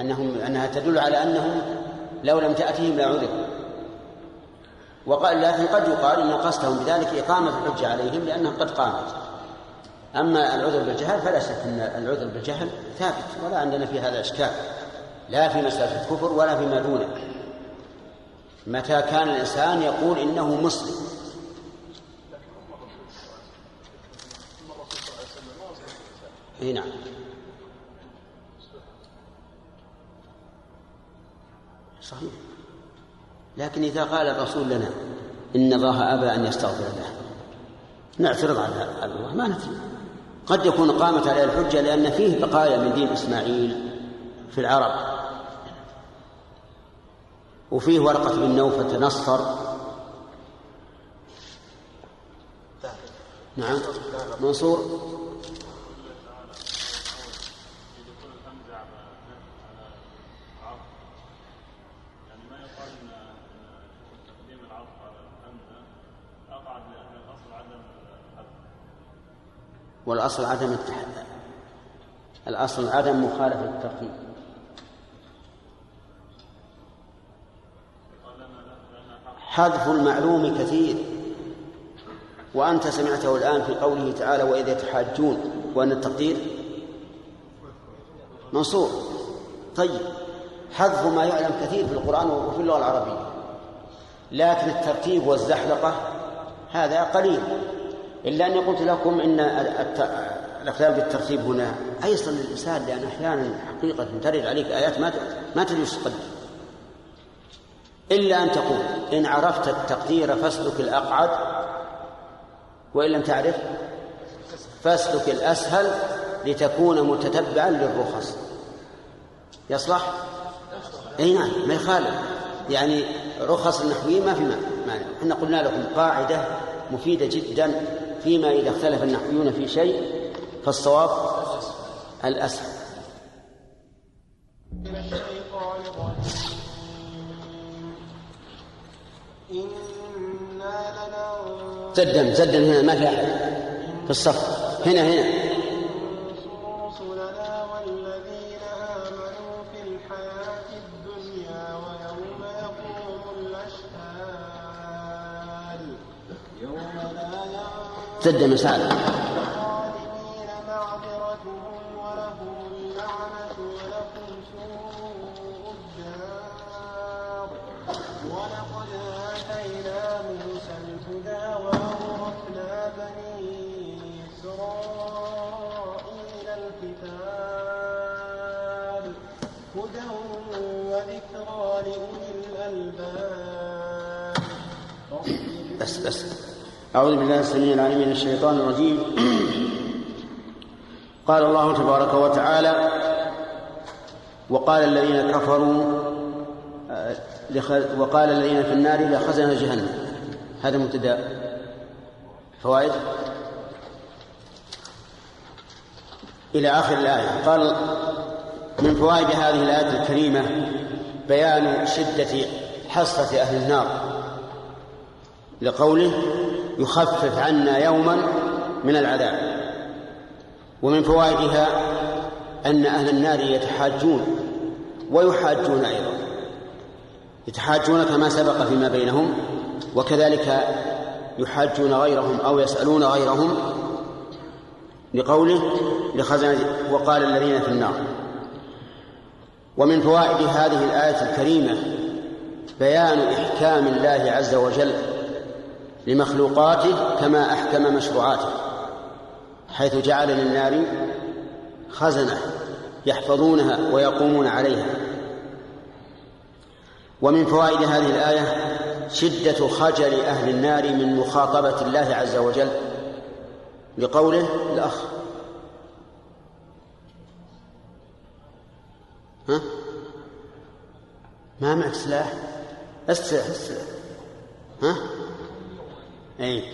انهم أنها تدل على أنهم لو لم تاتهم لعذروا وقال لكن قد يقال إن قصدهم بذلك إقامة الحجة عليهم لانها قد قامت. أما العذر بالجهل فلا شك أن العذر بالجهل ثابت ولا عندنا في هذا إشكال. لا في مسألة الكفر ولا فيما دونه. متى كان الإنسان يقول إنه مسلم؟ اي نعم. صحيح. لكن إذا قال الرسول لنا إن الله أبى أن يستغفر له نعترض على الله ما ندري. قد يكون قامت عليه الحجة لأن فيه بقايا من دين إسماعيل في العرب. وفيه ورقة بن نوفل تنصر. نعم. منصور يعني ما يقال ان تقديم العطف على الهمزه اقعد لأن الاصل عدم الحذف والأصل عدم التح... الأصل عدم مخالفة الترتيب. حذف المعلوم كثير وأنت سمعته الآن في قوله تعالى وإذا يتحاجون. وأن التقدير منصور طيب حذف ما يعلم كثير في القرآن وفي اللغة العربية لكن الترتيب والزحلقة هذا قليل. إلا أني قلت لكم إن الإقلال بالترتيب هنا أيسر للإنسان لأن أحيانا حقيقة ترد عليك آيات ما ما تدري تقدر إلا أن تقول إن عرفت التقدير فاسلك الأقعد وإن لم تعرف فاسلك الأسهل لتكون متتبعا للرخص. يصلح؟ إي نعم ما يخالف. يعني رخص النحويين ما في مانع. إحنا قلنا لكم قاعدة مفيدة جدا. فيما إذا اختلف النحويون في شيء فالصواب لننصر زدن زدن هنا ما في احد في الصف. هنا هنا. زدن مساعد أعوذ بالله السميع العليم من الشيطان الرجيم. [CLEARS THROAT] قال الله تبارك وتعالى وقال الذين كفروا آه، وقال الذين في النار لخزنة جهنم. هذا مبتدا. فوائد؟ إلى آخر الآية. قال من فوائد هذه الآية الكريمة بيان شدة حسرة أهل النار لقوله يخفف عنا يوما من العذاب. ومن فوائدها أن أهل النار يتحاجون ويحاجون أيضا. يتحاجون كما سبق فيما بينهم وكذلك يحاجون غيرهم أو يسألون غيرهم لقوله لخزنة وقال الذين في النار. ومن فوائد هذه الآية الكريمة بيان إحكام الله عز وجل لمخلوقاته كما أحكم مشروعاته حيث جعل للنار خزنة يحفظونها ويقومون عليها. ومن فوائد هذه الآية شدة خجل أهل النار من مخاطبة الله عز وجل لقوله الأخ. ها؟ ما معك سلاح؟ السلاح السلاح ها؟ أي.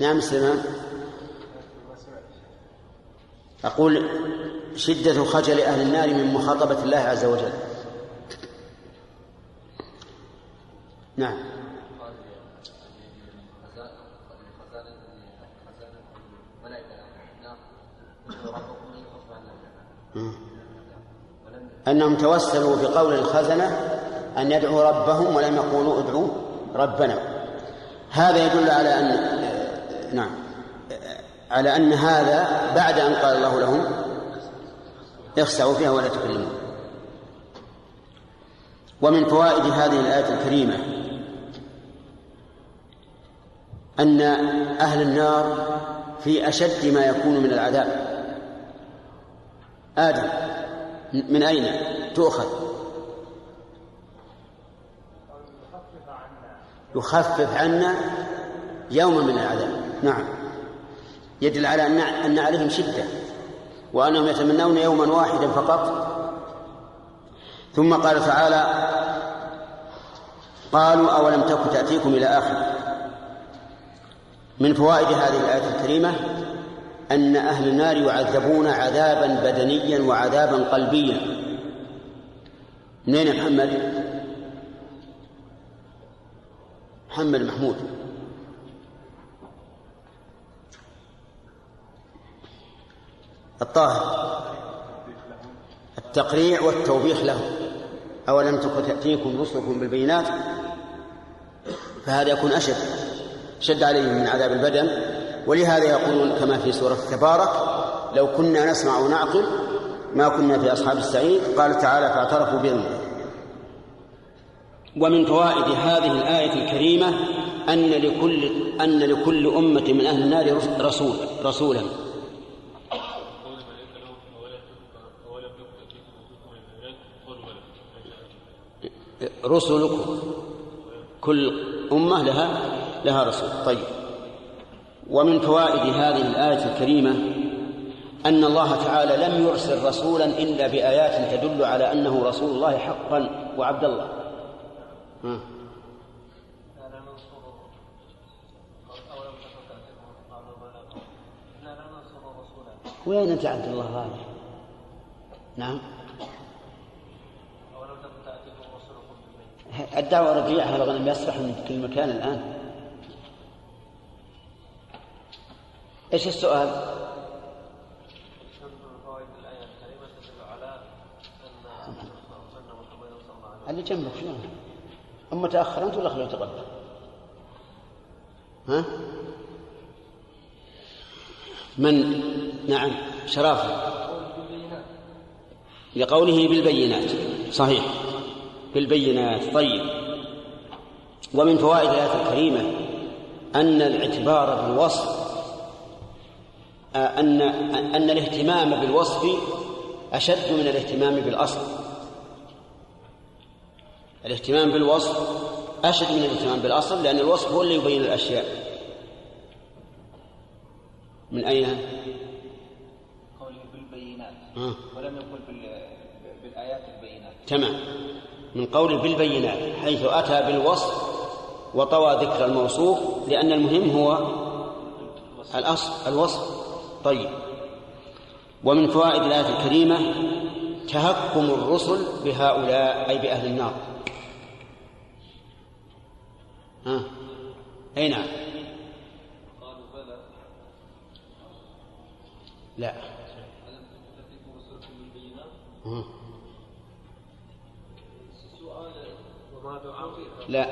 نعم سليمان. أقول شدة خجل أهل النار من مخاطبة الله عز وجل. نعم. أنهم توسلوا بقول الخزنة أن يدعوا ربهم ولم يقولوا ادعوا ربنا. هذا يدل على أن نعم على أن هذا بعد أن قال الله لهم اخسعوا فيها ولا تكلمون. ومن فوائد هذه الآية الكريمة أن أهل النار في أشد ما يكون من العذاب. آدم من أين تؤخذ؟ يخفف عنا يوما من العذاب. نعم. يدل على أن عليهم شدة وأنهم يتمنون يوما واحدا فقط. ثم قال تعالى قالوا أولم تك تأتيكم إلى آخر؟ من فوائد هذه الآية الكريمة أن أهل النار يعذبون عذابا بدنيا وعذابا قلبيا. منين يا محمد؟ محمد محمود. الطاهر. التقريع والتوبيخ له. أولم تأتيكم رسلكم بالبينات؟ فهذا يكون أشد. شد عليهم من عذاب البدن. ولهذا يقولون كما في سورة تبارك لو كنا نسمع ونعقل ما كنا في أصحاب السعير قال تعالى فاعترفوا بذنبهم ومن فوائد هذه الآية الكريمة أن لكل أن لكل أمة من أهل النار رسول رسولا. رسلكم. كل أمة لها لها رسول. طيب. ومن فوائد هذه الآية الكريمة أن الله تعالى لم يرسل رسولا إلا بآيات تدل على أنه رسول الله حقا وعبد الله. وين أنت عبد الله هذا نعم الدعوة رجيعة هذا الغنم يسرح من كل مكان الآن إيش السؤال؟ اللي جنبك شنو؟ أما تأخر أنت ولا خلوه يتقدم؟ ها؟ من؟ نعم. شرافة. لقوله بالبينات. صحيح. بالبينات. طيب. ومن فوائد الآية الكريمة أن الاعتبار بالوصف أن أن الاهتمام بالوصف أشد من الاهتمام بالأصل. الاهتمام بالوصف أشد من الاهتمام بالأصل لأن الوصف هو اللي يبين الأشياء. من أين؟ قوله بالبينات آه. ولم يقل بال- بالآيات البينات. تمام. من قوله بالبينات حيث أتى بالوصف وطوى ذكر الموصوف لأن المهم هو الأصل الوصف. طيب. ومن فوائد الآية الكريمة تهكم الرسل بهؤلاء أي بأهل النار. ها؟ أي نعم لا. لا.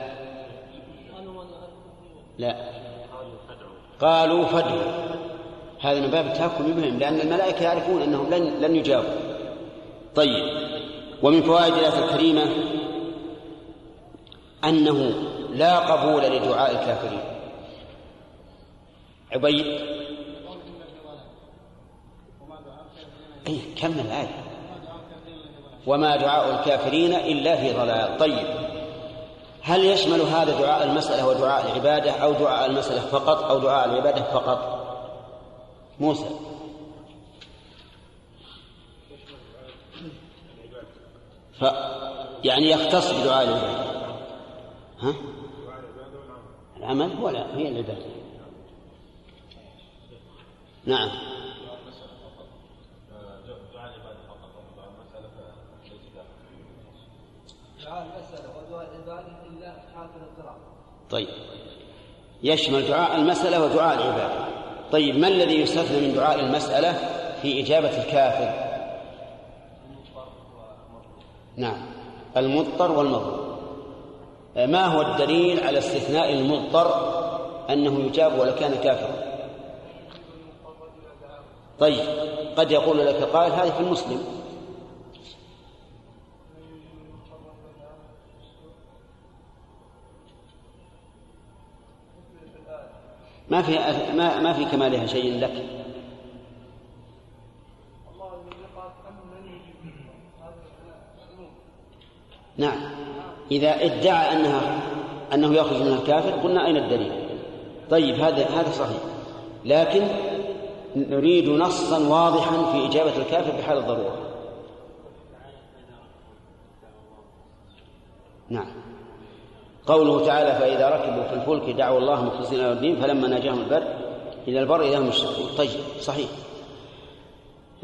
لا. قالوا فادعوا. هذا من باب التهكم بهم لأن الملائكة يعرفون أنهم لن لن يجابوا طيب. ومن فوائد الآية الكريمة أنه لا قبول لدعاء الكافرين. عبيد. أي كمل الآية وما دعاء الكافرين إلا في ضلال. طيب. هل يشمل هذا دعاء المسألة ودعاء العبادة أو دعاء المسألة فقط أو دعاء العبادة فقط؟ موسى. ف يعني يختص بدعاء العبادة ها؟ العمل هو هي العبادة. نعم. طيب. يشمل دعاء المسألة ودعاء العبادة. طيب ما الذي يستثنى من دعاء المسألة في إجابة الكافر؟ نعم. المضطر والمظلوم ما هو الدليل على استثناء المضطر أنه يجاب ولو كان كافرا؟ طيب قد يقول لك قائل هذه في المسلم. ما في ما ما في كمالها شيء لك؟ نعم. إذا ادعى أنها أنه يخرج من الكافر قلنا أين الدليل؟ طيب هذا هذا صحيح. لكن نريد نصا واضحا في إجابة الكافر بحال الضرورة. نعم. قوله تعالى فإذا ركبوا في الفلك دعوا الله مخلصين له الدين فلما نجاهم البر إلى البر إذا هم يشركون طيب صحيح.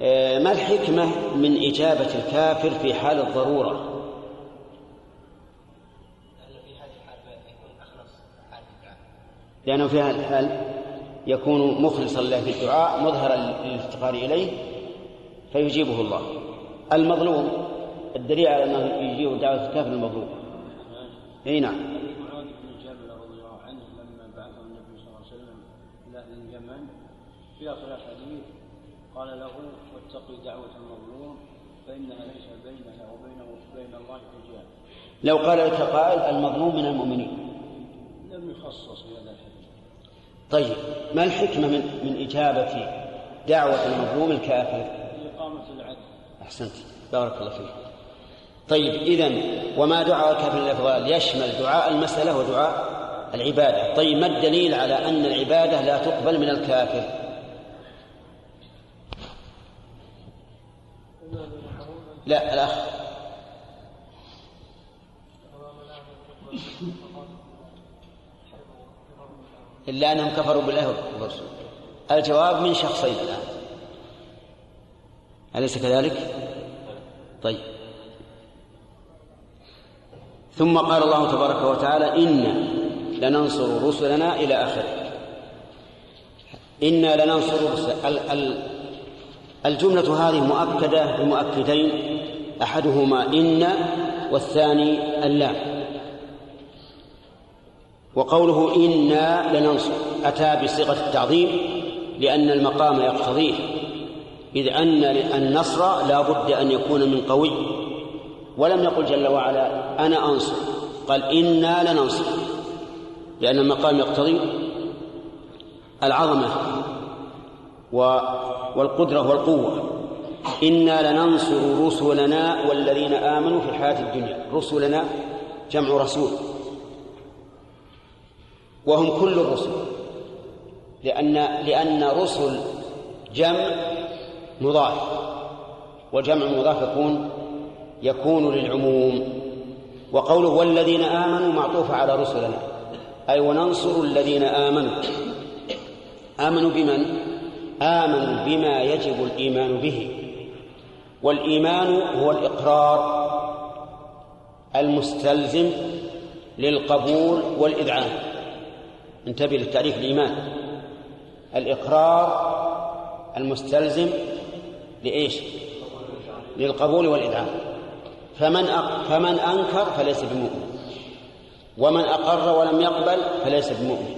آه، ما الحكمة من إجابة الكافر في حال الضرورة؟ لأنه في هذا الحال يكون مخلصا له في الدعاء مظهرا للافتقار إليه فيجيبه الله. المظلوم الدليل على أنه يجيب دعوة الكافر المظلوم. أي نعم. في اخر الحديث قال له واتقي دعوه المظلوم فانها ليس بينها وبينه وبين الله حجاب لو قال لك قائل المظلوم من المؤمنين. لم يخصص في هذا الحديث. طيب ما الحكمة من من إجابة دعوة المظلوم الكافر؟ لإقامة العدل. أحسنت. بارك الله فيك. طيب إذا وما دعاء الكافر الأفضل يشمل دعاء المسألة ودعاء العبادة. طيب ما الدليل على أن العبادة لا تقبل من الكافر؟ لا الأخ إلا أنهم كفروا بالله ورسوله الجواب من شخصين الآن. أليس كذلك؟ طيب. ثم قال الله تبارك وتعالى إنا لننصر رسلنا إلى آخره. إنا لننصر رسل ال- ال- الجملة هذه مؤكدة بمؤكدين. أحدهما إن والثاني اللام وقوله إنا لننصر أتى بصيغة التعظيم لأن المقام يقتضيه إذ أن النصر لا بد أن يكون من قوي. ولم يقل جل وعلا أنا أنصر قال إنا لننصر لأن المقام يقتضي العظمة والقدرة والقوة. إنا لننصر رسلنا والذين آمنوا في الحياة الدنيا رسلنا جمع رسول. وهم كل الرسل. لأن لأن رسل جمع مضاف والجمع المضاف يكون يكون للعموم. وقوله والذين آمنوا معطوف على رسلنا أي وننصر الذين آمنوا. آمنوا بمن؟ آمنوا بما يجب الإيمان به. والإيمان هو الإقرار المستلزم للقبول والإذعان. انتبه للتعريف الإيمان الإقرار المستلزم لإيش؟ للقبول والإذعان فمن. فمن أنكر فليس بمؤمن ومن أقر ولم يقبل فليس بمؤمن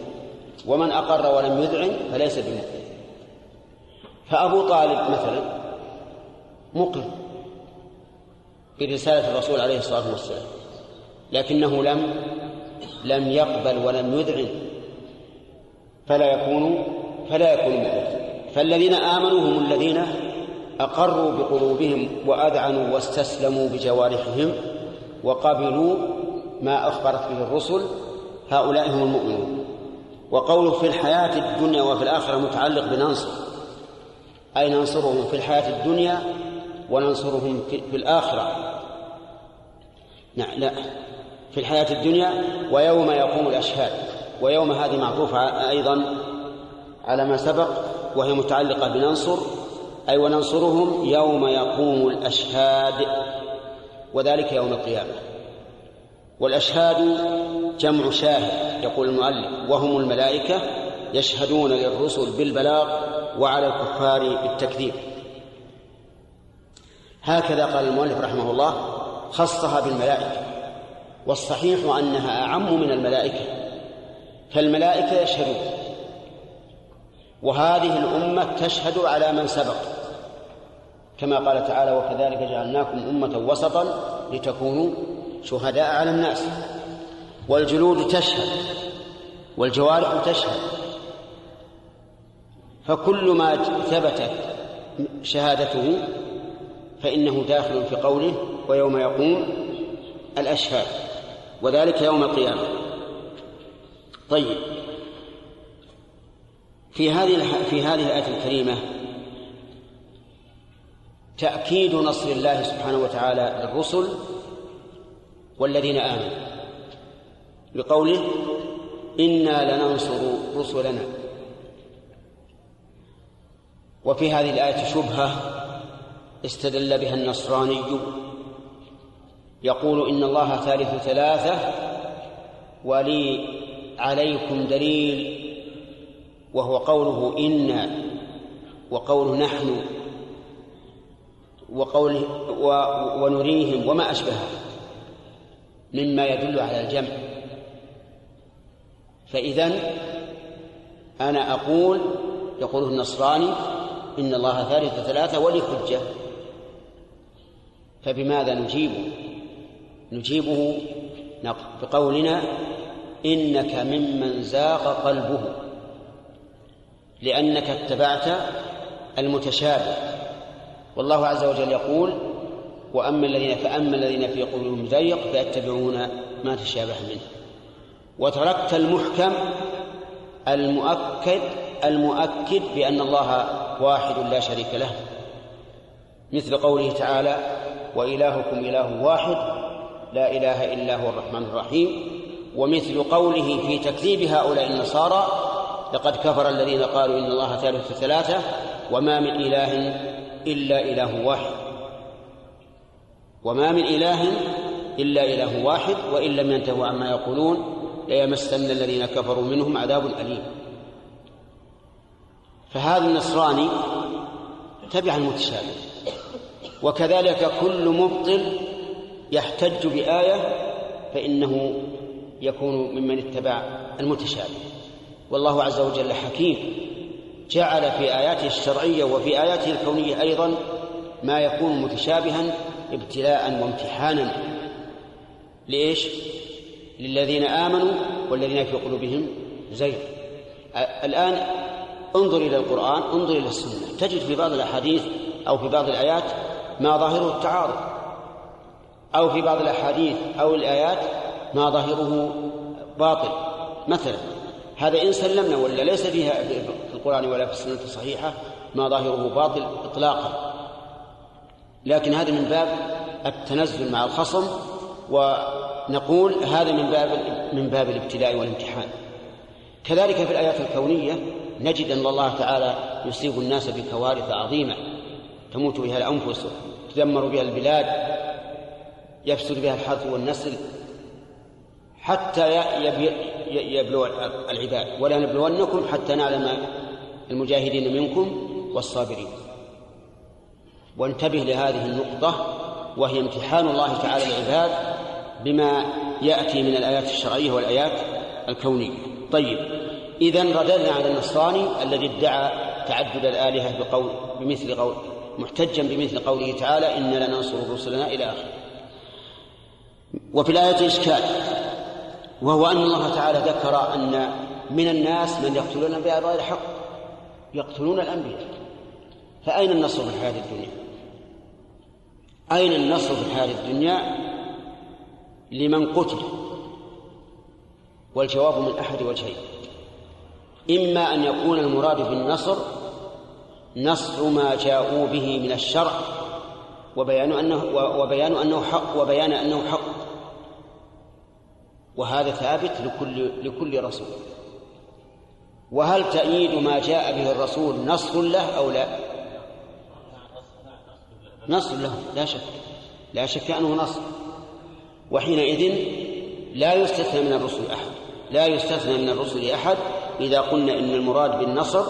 ومن أقر ولم يذعن فليس بمؤمن فأبو طالب مثلا مقر برسالة الرسول عليه الصلاة والسلام لكنه لم لم يقبل ولم يذعن فلا يكون فلا يكون مؤمنا فالذين آمنوا هم الذين أقروا بقلوبهم وأذعنوا واستسلموا بجوارحهم وقبلوا ما أخبرت به الرسل. هؤلاء هم المؤمنون. وقوله في الحياة الدنيا وفي الآخرة متعلق بننصر. أي ننصرهم في الحياة الدنيا وننصرهم في, في الآخرة. نعم لا. في الحياة الدنيا ويوم يقوم الأشهاد. ويوم هذه معطوفة أيضا على ما سبق وهي متعلقة بننصر أي وننصرهم يوم يقوم الأشهاد وذلك يوم القيامة. والأشهاد جمع شاهد يقول المؤلف وهم الملائكة يشهدون للرسل بالبلاغ وعلى الكفار بالتكذيب. هكذا قال المؤلف رحمه الله خصها بالملائكة. والصحيح أنها أعم من الملائكة. فالملائكة يشهدون. وهذه الأمة تشهد على من سبق. كما قال تعالى وكذلك جعلناكم أمة وسطا لتكونوا شهداء على الناس. والجلود تشهد. والجوارح تشهد. فكل ما ثبتت شهادته فإنه داخل في قوله ويوم يقوم الأشهاد. وذلك يوم القيامة. طيب. في هذه في هذه الآية الكريمة تأكيد نصر الله سبحانه وتعالى للرسل والذين آمنوا بقوله إنا لننصر رسلنا. وفي هذه الآية شبهة استدل بها النصراني يقول إن الله ثالث ثلاثة ولي عليكم دليل وهو قوله إنا وقوله نحن وقوله و ونريهم وما أشبهه مما يدل على الجمع. فإذا أنا أقول يقوله النصراني إن الله ثالث ثلاثة ولي حجة فبماذا نجيبه؟ نجيبه بقولنا إنك ممن زاغ قلبه لأنك اتبعت المتشابه. والله عز وجل يقول وأما الذين فأما الذين في قلوبهم زيغ فيتبعون ما تشابه منه. وتركت المحكم المؤكد المؤكد بأن الله واحد لا شريك له. مثل قوله تعالى وإلهكم إله واحد لا إله إلا هو الرحمن الرحيم. ومثل قوله في تكذيب هؤلاء النصارى لقد كفر الذين قالوا إن الله ثالث ثلاثة وما من إله إلا إله واحد. وما من إله إلا إله واحد وإن لم ينتهوا عما يقولون ليمسن الذين كفروا منهم عذاب أليم. فهذا النصراني تبع المتشابه وكذلك كل مبطل يحتج بآية فإنه يكون ممن اتبع المتشابه. والله عز وجل حكيم. جعل في آياته الشرعية وفي آياته الكونية أيضا ما يكون متشابها ابتلاء وامتحانا. لإيش؟ للذين آمنوا والذين في قلوبهم زيغ. الآن انظر إلى القرآن انظر إلى السنة. تجد في بعض الأحاديث أو في بعض الآيات ما ظاهره التعارض. أو في بعض الأحاديث أو الآيات ما ظاهره باطل. مثلا هذا إن سلمنا ولا ليس فيها في القرآن ولا في السنة الصحيحة ما ظاهره باطل إطلاقا. لكن هذا من باب التنزل مع الخصم ونقول هذا من باب من باب الابتلاء والامتحان. كذلك في الآيات الكونية نجد أن الله تعالى يصيب الناس بكوارث عظيمة. تموت بها الأنفس تدمر بها البلاد يفسد بها الحرث والنسل حتى يبلو العباد ولا نبلونكم حتى نعلم المجاهدين منكم والصابرين. وانتبه لهذه النقطة وهي امتحان الله تعالى العباد بما يأتي من الآيات الشرعية والآيات الكونية. طيب إذا رددنا على النصراني الذي ادعى تعدد الآلهة بقول بمثل قول محتجا بمثل قوله تعالى إنا لننصر رسلنا إلى آخره وفي الآية إشكال وهو أن الله تعالى ذكر أن من الناس من يقتلون الأنبياء بغير حق يقتلون الأنبياء فأين النصر في الحياة الدنيا؟ أين النصر في الحياة الدنيا لمن قتل؟ والجواب من أحد وجهين إما أن يكون المراد بالنصر نصر ما جاءوا به من الشرع وبيان أنه وبيان أنه حق وبيان أنه حق وهذا ثابت لكل لكل رسول. وهل تأييد ما جاء به الرسول نصر له أو لا؟ نصر له لا شك لا شك أنه نصر وحينئذ لا يستثنى من الرسل أحد لا يستثنى من الرسل أحد إذا قلنا إن المراد بالنصر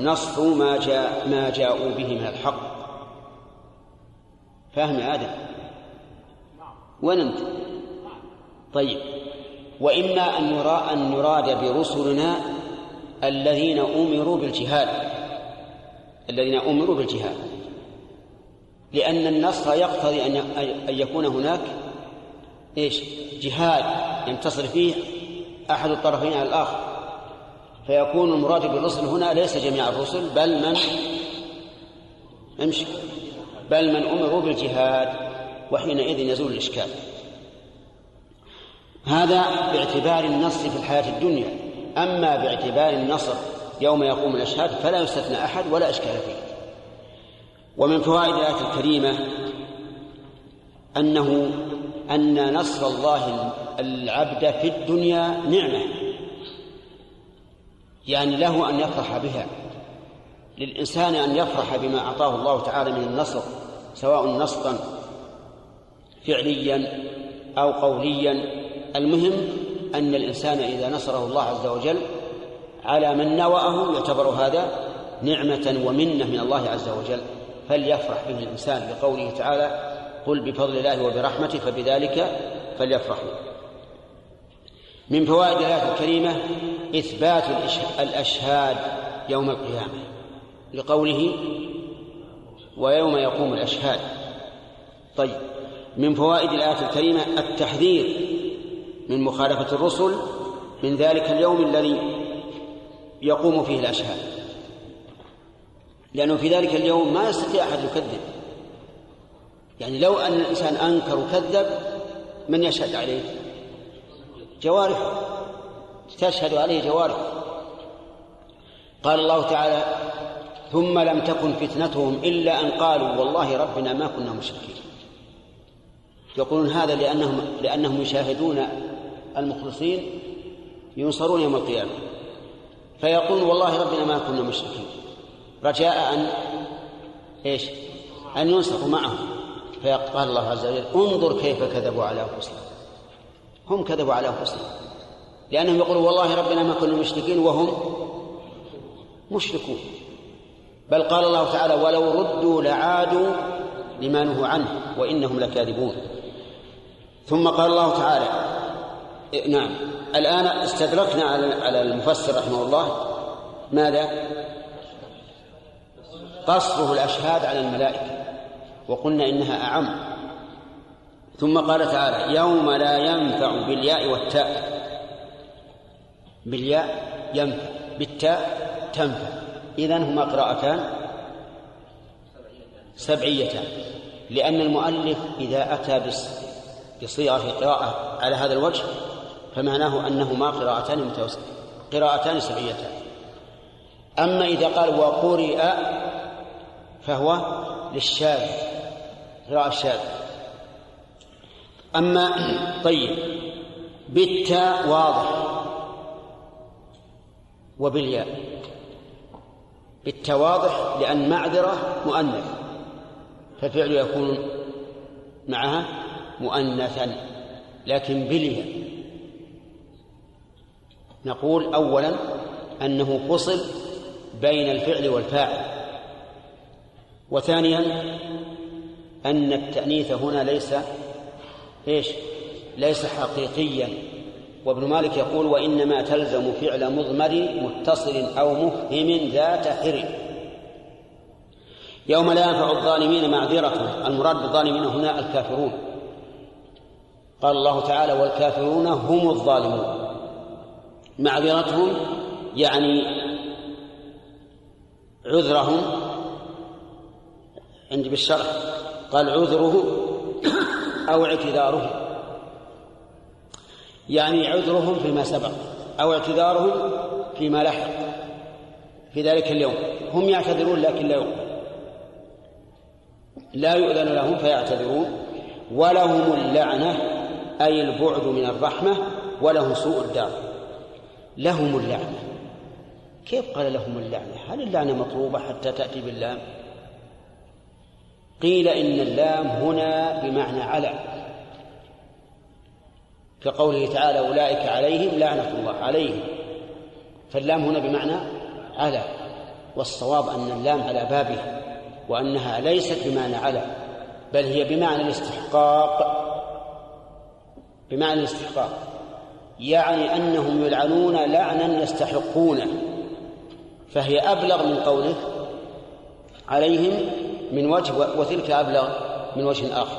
نصر ما جاء ما جاءوا به من الحق. فاهم يا آدم؟ وين أنت؟ طيب. وإما أن يرى أن يراد برسلنا الذين أمروا بالجهاد الذين أمروا بالجهاد. لأن النصر يقتضي أن أن يكون هناك إيش؟ جهاد ينتصر فيه أحد الطرفين على الآخر. فيكون المراد بالرسل هنا ليس جميع الرسل بل من؟ امشي. بل من أمروا بالجهاد وحينئذ يزول الإشكال. هذا باعتبار النص في الحياة الدنيا. أما باعتبار النصر يوم يقوم الأشهاد فلا يستثنى أحد ولا إشكال فيه. ومن فوائد الآية الكريمة أنه أن نصر الله العبد في الدنيا نعمة. يعني له أن يفرح بها. للإنسان أن يفرح بما أعطاه الله تعالى من النصر سواء نصرا فعليا أو قوليا. المهم أن الإنسان إذا نصره الله عز وجل على من نوأه يعتبر هذا نعمة ومنة من الله عز وجل. فليفرح به الإنسان بقوله تعالى قل بفضل الله وبرحمته فبذلك فليفرحوا. من فوائد الآية الكريمة إثبات الأشهاد يوم القيامة لقوله ويوم يقوم الأشهاد. طيب من فوائد الآية الكريمة التحذير من مخالفة الرسل من ذلك اليوم الذي يقوم فيه الأشهاد. لأنه في ذلك اليوم ما يستطيع أحد يكذب. يعني لو أن الإنسان أنكر وكذب من يشهد عليه؟ جوارحه. تشهد عليه جوارحه. قال الله تعالى ثم لم تكن فتنتهم إلا أن قالوا والله ربنا ما كنا مشركين. يقولون هذا لأنهم لأنهم يشاهدون المخلصين ينصرون يوم القيامة. فيقول والله ربنا ما كنا مشركين. رجاء أن إيش؟ أن ينصروا معهم. فقال الله عز وجل انظر كيف كذبوا على أنفسهم. هم كذبوا على أنفسهم. لأنهم يقولون والله ربنا ما كنا مشركين وهم مشركون. بل قال الله تعالى ولو ردوا لعادوا لما نهوا عنه وإنهم لكاذبون. ثم قال الله تعالى نعم. الآن استدركنا على المفسر رحمه الله. ماذا؟ قصره الأشهاد على الملائكة. وقلنا إنها أعم. ثم قال تعالى يوم لا ينفع بالياء والتاء. بالياء ينفع بالتاء تنفع. إذن هما قراءتان. سبعيتان. لأن المؤلف إذا أتى بصيغة قراءة على هذا الوجه فمعناه أنهما قراءتان قراءتان سبعيتان أما إذا قال وقرئ فهو للشاذ قراءة الشاذ. أما [CLEARS THROAT] طيب بالتاء واضح وبالياء. بالتاء واضح لأن معذرة مؤنث فالفعل يكون معها مؤنثا لكن بالياء. نقول أولا أنه فصل بين الفعل والفاعل. وثانيا أن التأنيث هنا ليس إيش؟ ليس حقيقيا. وابن مالك يقول وإنما تلزم فعل مضمر متصل أو مفهم ذات حر يوم لا ينفع الظالمين معذرة المراد بالظالمين هنا الكافرون. قال الله تعالى والكافرون هم الظالمون. معذرتهم يعني عذرهم. عندي بالشرح قال عذره أو اعتذاره. يعني عذرهم فيما سبق أو اعتذارهم فيما لحق في ذلك اليوم. هم يعتذرون لكن لا يقبل لا يؤذن لهم فيعتذرون. ولهم اللعنة أي البعد من الرحمة ولهم سوء الدار. لهم اللعنة. كيف قال لهم اللعنة؟ هل اللعنة مطلوبة حتى تأتي باللام؟ قيل إن اللام هنا بمعنى على. كقوله تعالى أولئك عليهم لعنة الله عليهم. فاللام هنا بمعنى على. والصواب أن اللام على بابها وأنها ليست بمعنى على بل هي بمعنى الاستحقاق. بمعنى الاستحقاق. يعني أنهم يلعنون لعنا يستحقونه فهي أبلغ من قوله عليهم من وجه وتلك أبلغ من وجه آخر.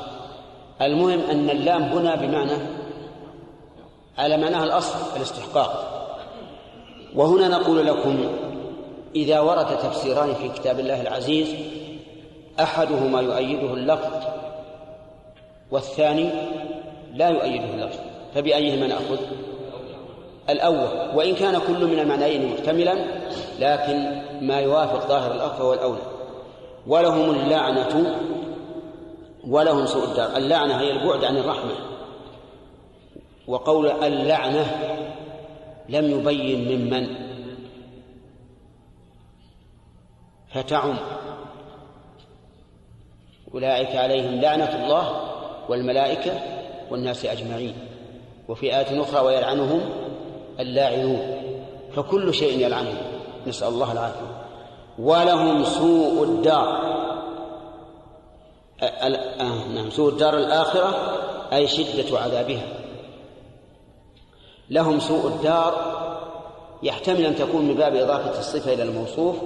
المهم أن اللام هنا بمعنى على معناها الأصل الاستحقاق. وهنا نقول لكم إذا ورد تفسيران في كتاب الله العزيز أحدهما يؤيده اللفظ والثاني لا يؤيده اللفظ فبأيهما نأخذ؟ الأول وإن كان كل من المعنيين محتملا لكن ما يوافق ظاهر الأخ هو الأولى ولهم اللعنة ولهم سوء الدار. اللعنة هي البعد عن الرحمة. وقول اللعنة لم يبين ممن فتعم. أولئك عليهم لعنة الله والملائكة والناس أجمعين. وفي آية أخرى ويلعنهم اللاعنون فكل شيء يلعنهم نسأل الله العافية. ولهم سوء الدار. آه نعم سوء الدار الآخرة أي شدة عذابها. لهم سوء الدار. يحتمل أن تكون من باب إضافة الصفة إلى الموصوف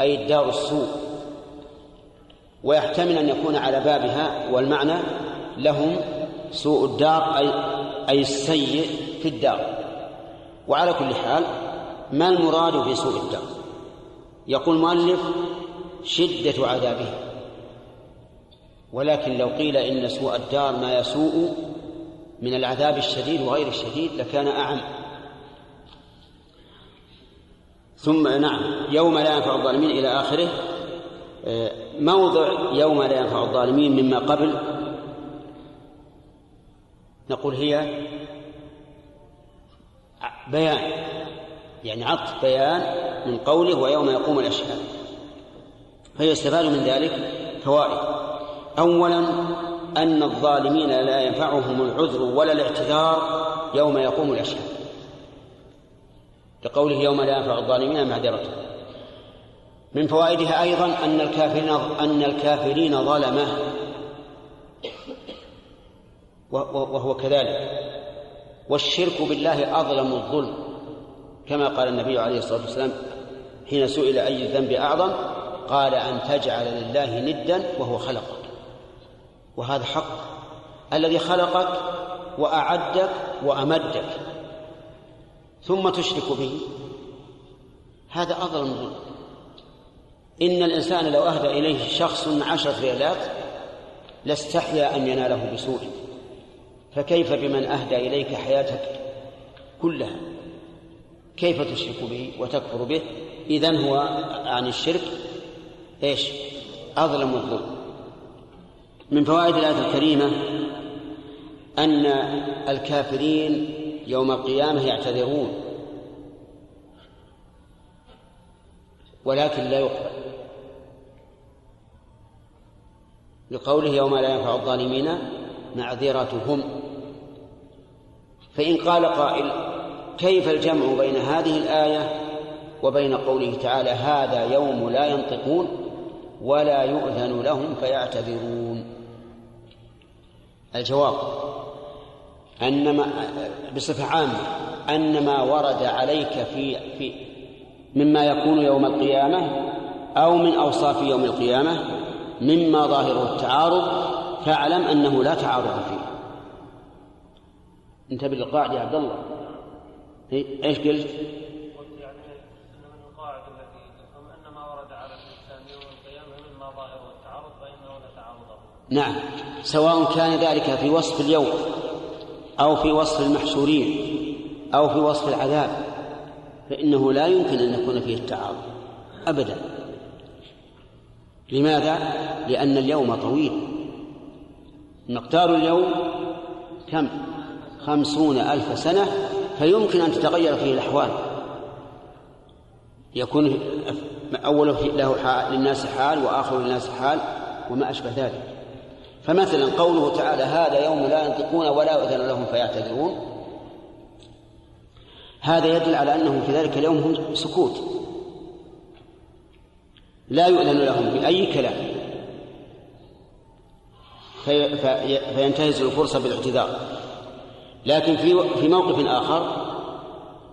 أي الدار السوء. ويحتمل أن يكون على بابها والمعنى لهم سوء الدار أي أي السيء في الدار. وعلى كل حال ما المراد بسوء الدار؟ يقول المؤلف شدة عذابها ولكن لو قيل إن سوء الدار ما يسوء من العذاب الشديد وغير الشديد لكان أعم. ثم نعم يوم لا ينفع الظالمين إلى آخره موضع يوم لا ينفع الظالمين مما قبل. نقول هي بيان يعني عطف بيان من قوله ويوم يقوم الأشهاد. فيستفاد من ذلك فوائد. أولا أن الظالمين لا ينفعهم العذر ولا الاعتذار يوم يقوم الأشهاد. كقوله يوم لا ينفع الظالمين معذرته من فوائدها أيضا أن الكافرين أن الكافرين ظلمة. وهو كذلك. والشرك بالله أظلم الظلم كما قال النبي عليه الصلاة والسلام حين سئل أي الذنب أعظم قال أن تجعل لله ندا وهو خلقك. وهذا حق الذي خلقك وأعدك وأمدك ثم تشرك به هذا أظلم الظلم. إن الإنسان لو أهدى إليه شخص عشرة ريالات لاستحيا أن يناله بسوء. فكيف بمن أهدى إليك حياتك كلها؟ كيف تشرك به وتكفر به؟ إذن هو عن الشرك إيش؟ أظلم الظلم. من فوائد الآية الكريمة أن الكافرين يوم القيامة يعتذرون ولكن لا يقبل. لقوله يوم لا ينفع الظالمين معذرتهم. فإن قال قائل كيف الجمع بين هذه الآية وبين قوله تعالى هذا يوم لا ينطقون ولا يؤذن لهم فيعتذرون؟ الجواب أن ما بصفة عامة أن ما ورد عليك في في مما يكون يوم القيامة أو من أوصاف يوم القيامة مما ظاهره التعارض فاعلم أنه لا تعارض فيه. انتبه للقاعدة يا عبد الله إيش قلت؟ قلت يعني من التي تفهم أن ما ورد على الإنسان يوم القيامة مما ظاهره فإنه لا نعم سواء كان ذلك في وصف اليوم أو في وصف المحشورين أو في وصف العذاب فإنه لا يمكن أن يكون فيه التعارض أبدا لماذا؟ لأن اليوم طويل مقدار اليوم كم؟ خمسون ألف سنة فيمكن أن تتغير فيه الأحوال. يكون أول له حال للناس حال وآخر للناس حال وما أشبه ذلك. فمثلا قوله تعالى هذا يوم لا ينطقون ولا يؤذن لهم فيعتذرون. هذا يدل على أنهم في ذلك اليوم هم سكوت. لا يؤذن لهم بأي كلام. في فينتهز الفرصة بالاعتذار. لكن في في موقف آخر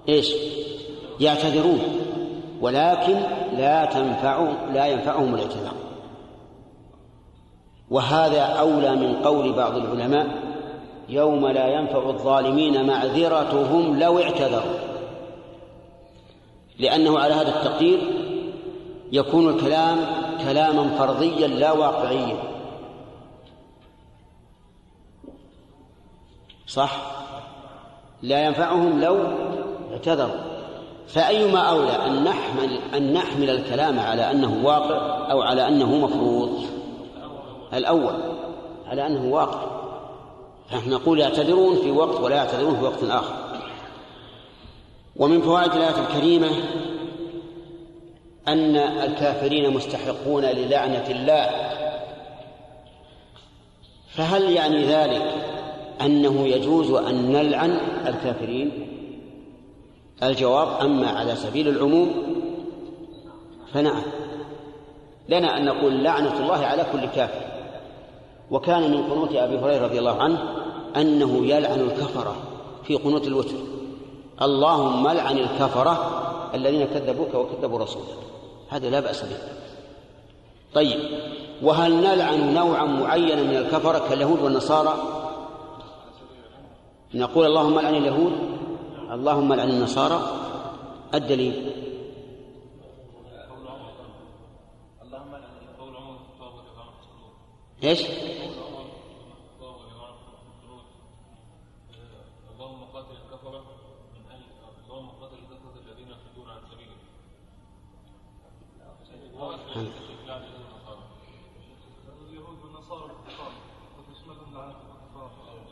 إيش؟ يعتذرون ولكن لا تنفع لا ينفعهم الاعتذار. وهذا أولى من قول بعض العلماء يوم لا ينفع الظالمين معذرتهم لو اعتذروا. لأنه على هذا التقدير يكون الكلام كلاما فرضيا لا واقعيا. صح؟ لا ينفعهم لو اعتذروا. فأيما أولى أن نحمل أن نحمل الكلام على أنه واقع أو على أنه مفروض؟ الأول على أنه واقع. فنحن نقول يعتذرون في وقت ولا يعتذرون في وقت آخر. ومن فوائد الآية الكريمة أن الكافرين مستحقون للعنة الله. فهل يعني ذلك أنه يجوز أن نلعن الكافرين. الجواب أما على سبيل العموم فنعم. لنا أن نقول لعنة الله على كل كافر. وكان من قنوت أبي هريرة رضي الله عنه أنه يلعن الكفرة في قنوت الوتر. اللهم لعن الكفرة الذين كذبوك وكذبوا رسولك. هذا لا بأس به. طيب وهل نلعن نوعا معينا من الكفرة كاليهود والنصارى؟ نقول اللهم لعن اليهود اللهم لعن النصارى. الدليل. إيش؟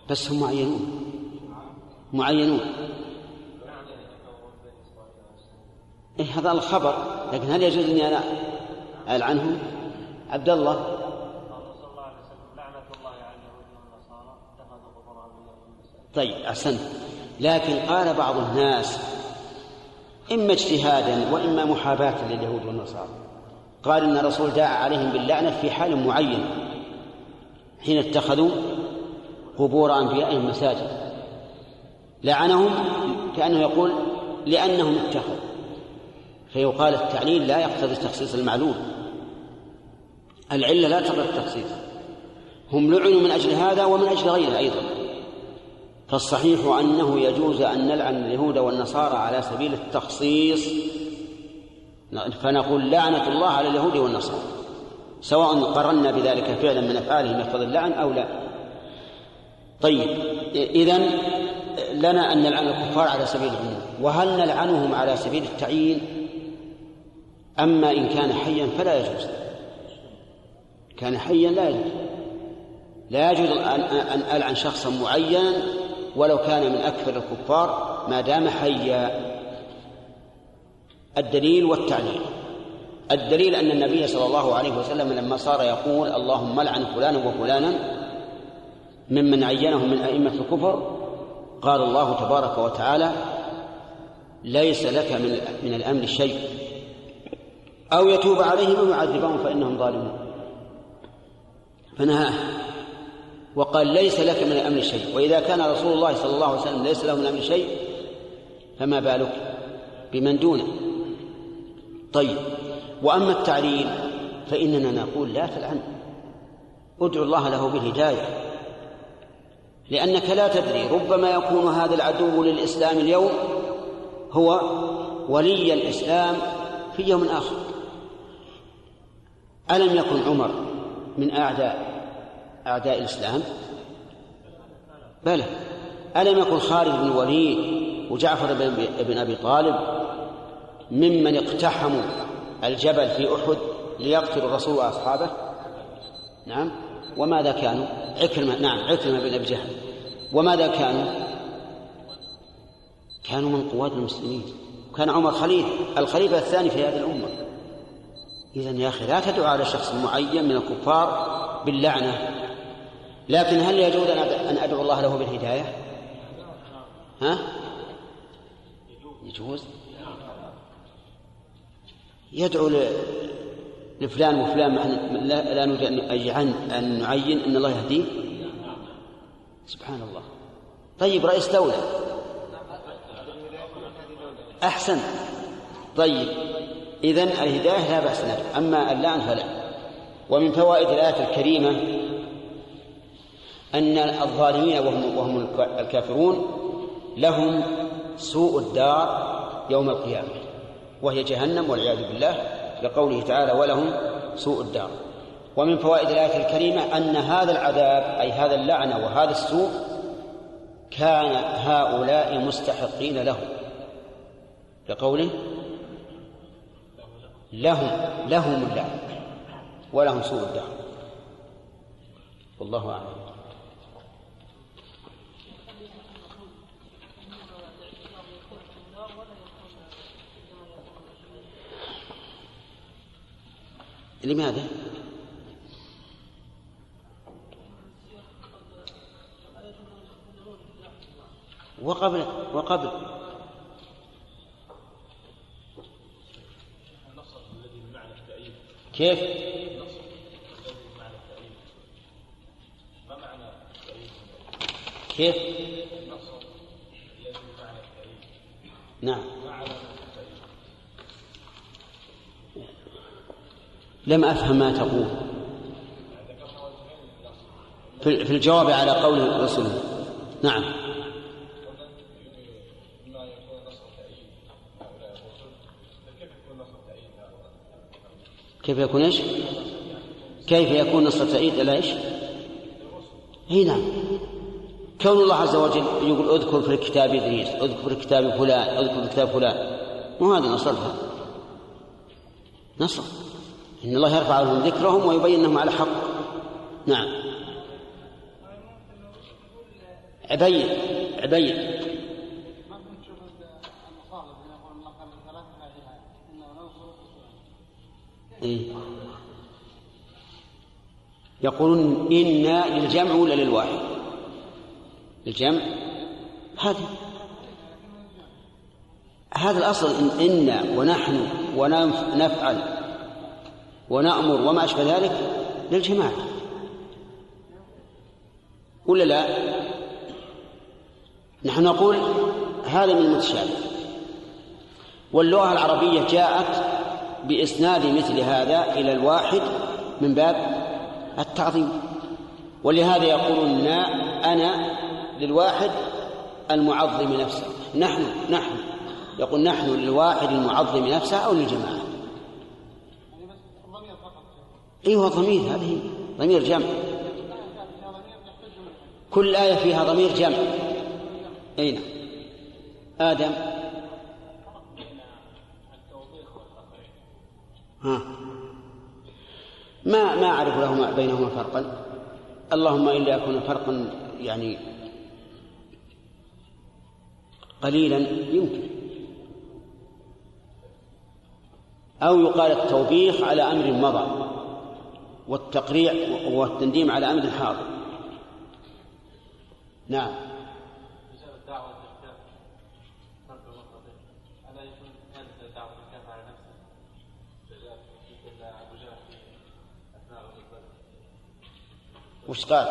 بس هم معينون معينون. إيه هذا الخبر لكن هل يجوز إني أنا العنهم عبد الله طيب أحسنت. لكن قال بعض الناس إما اجتهادا وإما محاباة لليهود والنصارى. قال إن الرسول دعا عليهم باللعنة في حال معين حين اتخذوا قبور أنبيائهم مساجد. لعنهم كأنه يقول لأنهم اتخذوا. فيقال التعليل لا يقتضي تخصيص المعلوم. العلة لا تقتضي التخصيص. هم لعنوا من أجل هذا ومن أجل غيره أيضا. فالصحيح أنه يجوز أن نلعن اليهود والنصارى على سبيل التخصيص. فنقول لعنة الله على اليهود والنصارى. سواء قرنا بذلك فعلا من أفعالهم يقتضي اللعن أو لا. طيب إذن لنا أن نلعن الكفار على سبيل العموم. وهل نلعنهم على سبيل التعيين؟ أما إن كان حيا فلا يجوز. كان حيا لا يجوز. لا يجوز أن ألعن شخصا معينا ولو كان من أكثر الكفار ما دام حيا. الدليل والتعليل. الدليل أن النبي صلى الله عليه وسلم لما صار يقول اللهم لعن فلانا وفلانا ممن عينهم من أئمة الكفر قال الله تبارك وتعالى ليس لك من من الأمر شيء. أو يتوب عليهم أو يعذبهم فإنهم ظالمون. فنهاه. وقال ليس لك من الأمر شيء. وإذا كان رسول الله صلى الله عليه وسلم ليس له من الأمر شيء فما بالك بمن دونه؟ طيب. وأما التعليل فإننا نقول لا تلعن. ادعو الله له بالهداية. لأنك لا تدري ربما يكون هذا العدو للإسلام اليوم هو ولي الإسلام في يوم آخر. ألم يكن عمر من أعداء أعداء الإسلام؟ بلى. ألم يكن خالد بن الوليد وجعفر بن أبي طالب ممن اقتحموا الجبل في أحد ليقتلوا الرسول وأصحابه؟ نعم. وماذا كانوا؟ عكرمة نعم عكرمة بن أبي جهل. وماذا كانوا؟ كانوا من قواد المسلمين. كان عمر خليفة الخليفة الثاني في هذه الأمة. إذا يا أخي لا تدعو على شخص معين من الكفار باللعنة. لكن هل يجوز أن أدعو الله له بالهداية؟ ها؟ يجوز. يدعو لفلان وفلان لا, لا نريد أن نعين أن الله يهديه. سبحان الله. طيب رئيس دولة. أحسن. طيب إذن الهداية لا بأس ندعو أما اللعن فلا. ومن فوائد الآية الكريمة أن الظالمين وهم, وهم الكافرون لهم سوء الدار يوم القيامة وهي جهنم والعياذ بالله. لقوله تعالى ولهم سوء الدار. ومن فوائد الآية الكريمة أن هذا العذاب أي هذا اللعنة وهذا السوء كان هؤلاء مستحقين له. لقوله لهم لهم اللعن ولهم سوء الدار. والله أعلم. لماذا؟ وقبل وقبل كيف؟ كيف؟ نعم لم أفهم ما تقول. في الجواب على قول الرسول. نعم. كيف يكون إيش؟ كيف يكون نصر تأييد على إيش؟ إي نعم. كون الله عز وجل يقول اذكر في الكتاب إدريس اذكر في الكتاب فلان اذكر في الكتاب فلان. مو هذا نصرها. نصر. إن الله يرفع لهم ذكرهم ويبين أنهم على حق. نعم. عبيد عبيد. إيه؟ يقولون إنا للجمع ولا للواحد؟ الجمع هذا. هذا الأصل إن إنا ونحن ونفعل ونأمر وما أشبه ذلك للجماعة ولا لا؟ نحن نقول هذا من المتشابه. واللغة العربية جاءت بإسناد مثل هذا إلى الواحد من باب التعظيم. ولهذا يقولون أنا للواحد المعظم نفسه. نحن نحن يقول نحن للواحد المعظم نفسه أو للجماعة. أيها ضمير هذه؟ ضمير جمع. كل آية فيها ضمير جمع. أين آدم. ها. ما ما أعرف لهما بينهما فرقا. اللهم إلا يكون فرقا يعني قليلا يمكن. أو يقال التوبيخ على أمر مضى. والتقريع والتنديم على أمر حاضر. نعم. وش قال؟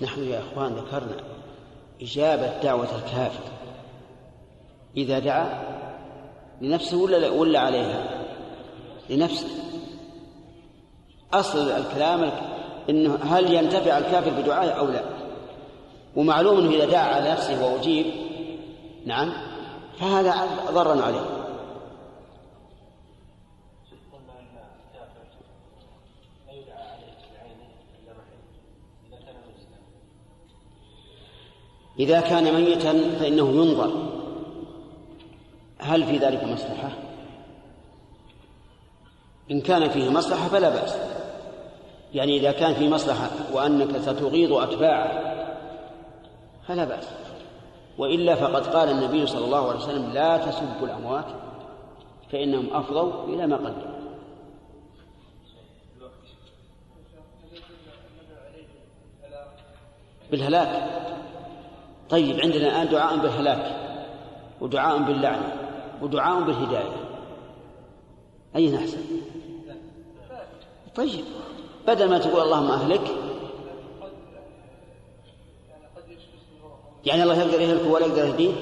نحن يا إخوان ذكرنا إجابة دعوة الكافر. إذا دعا لنفسه ولا ولا عليها؟ لنفسه أصل الكلام إنه هل ينتفع الكافر بدعائه أو لا؟ ومعلوم أنه إذا دعا على نفسه وأجيب نعم فهذا ضر عليه إذا كان ميتا فإنه ينظر هل في ذلك مصلحة؟ إن كان فيه مصلحة فلا بأس. يعني إذا كان في مصلحة وأنك ستغيظ أتباعه فلا بأس. وإلا فقد قال النبي صلى الله عليه وسلم لا تسبوا الأموات فإنهم أفضوا إلى ما قدموا. بالهلاك. طيب عندنا الآن دعاء بالهلاك ودعاء باللعنة ودعاء بالهداية. أي أحسن؟ طيب بدل ما تقول اللهم أهلك يعني الله يقدر يهلك ولا يقدر يهديه؟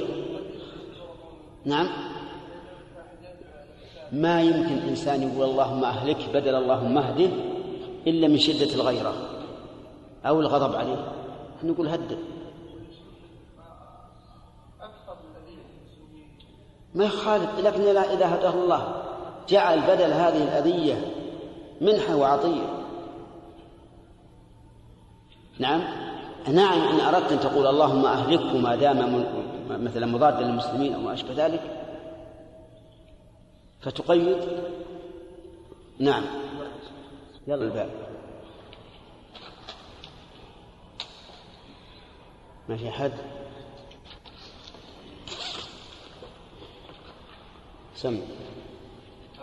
نعم. ما يمكن إنسان يقول اللهم أهلك بدل اللهم اهده إلا من شدة الغيرة أو الغضب عليه. نقول هدد ما يخالف لكن إذا هداه الله جعل بدل هذه الأذية منحة وعطية. نعم؟ نعم إن أردت أن تقول اللهم أهلكه ما دام مثلا مضادا للمسلمين أو ما أشبه ذلك؟ فتقيد؟ نعم. يلا الباب. ما في أحد سم.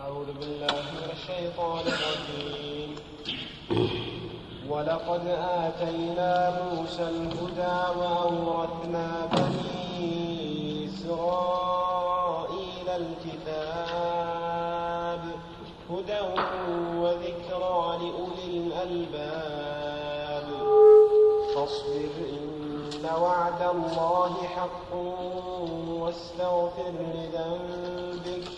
أعوذ بالله من الشيطان الرجيم. ولقد آتينا موسى الهدى وأورثنا بني إسرائيل الكتاب هدى وذكرى لأولي الألباب. فاصبر وعد الله حق واستغفر لذنبك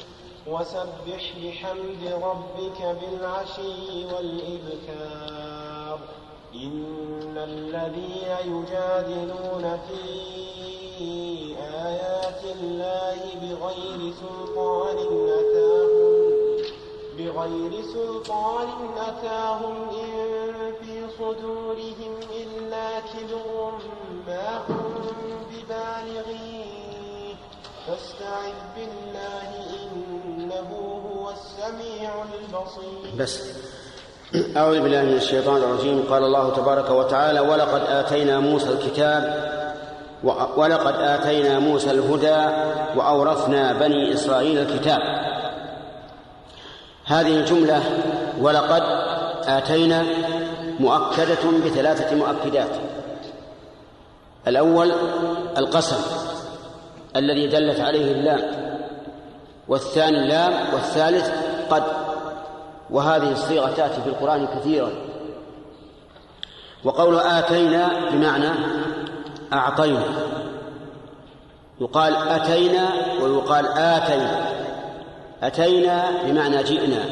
وسبح بحمد ربك بالعشي والإبكار. إن الذين يجادلون في آيات الله بغير سلطان أتاهم بغير سلطان أتاهم إن في صدورهم إلا كبر ما ببالغيه. فاستعذ بالله إنه هو السميع البصير. بس. أعوذ بالله من الشيطان الرجيم. قال الله تبارك وتعالى ولقد آتينا موسى الكتاب ولقد آتينا موسى الهدى وأورثنا بني إسرائيل الكتاب. هذه الجملة ولقد آتينا مؤكدة بثلاثة مؤكدات. الأول القسم الذي دلت عليه اللام والثاني اللام والثالث قد وهذه الصيغة تأتي في القرآن كثيرا. وقول آتينا بمعنى أعطينا يقال أتينا ويقال آتينا أتينا بمعنى جئنا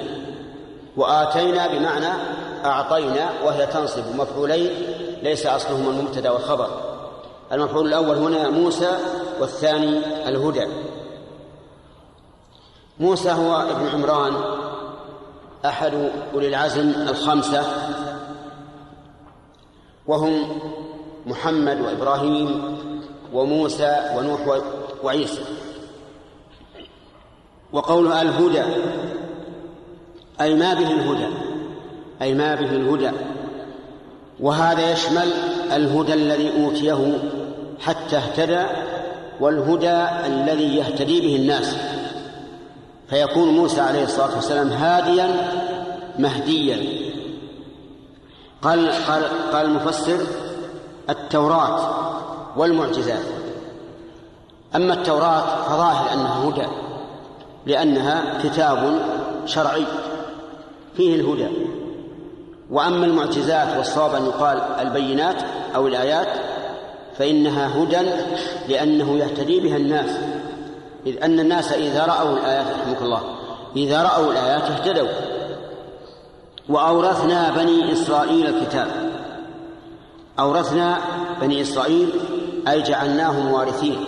وآتينا بمعنى أعطينا وهي تنصب مفعولين ليس أصلهما المبتدأ والخبر. المفعول الأول هنا موسى والثاني الهدى. موسى هو ابن عمران أحد أولي العزم الخمسة وهم محمد وإبراهيم وموسى ونوح وعيسى. وقولها الهدى أي ما به الهدى أي ما به الهدى. وهذا يشمل الهدى الذي أوتيه حتى اهتدى والهدى الذي يهتدي به الناس. فيكون موسى عليه الصلاة والسلام هاديا مهديا. قال قال قال المفسر التوراة والمعجزات. أما التوراة فظاهر أنها هدى لأنها كتاب شرعي فيه الهدى. وأما المعجزات والصواب أن يقال البينات أو الآيات فإنها هدى لأنه يهتدي بها الناس. إذ أن الناس إذا رأوا الآيات رحمك الله إذا رأوا الآيات اهتدوا. وأورثنا بني إسرائيل الكتاب. أورثنا بني إسرائيل أي جعلناهم وارثين.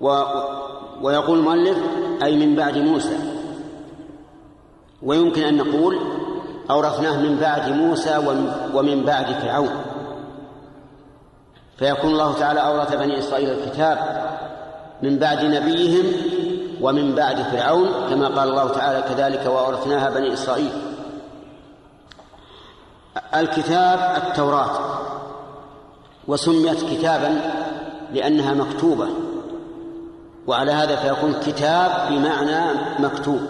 و ويقول المؤلف أي من بعد موسى. ويمكن أن نقول أورثناه من بعد موسى ومن بعد فرعون. فيكون الله تعالى أورث بني إسرائيل الكتاب من بعد نبيهم ومن بعد فرعون كما قال الله تعالى كذلك وأورثناها بني إسرائيل. الكتاب التوراة وسميت كتابا لأنها مكتوبة وعلى هذا فيكون كتاب بمعنى مكتوب.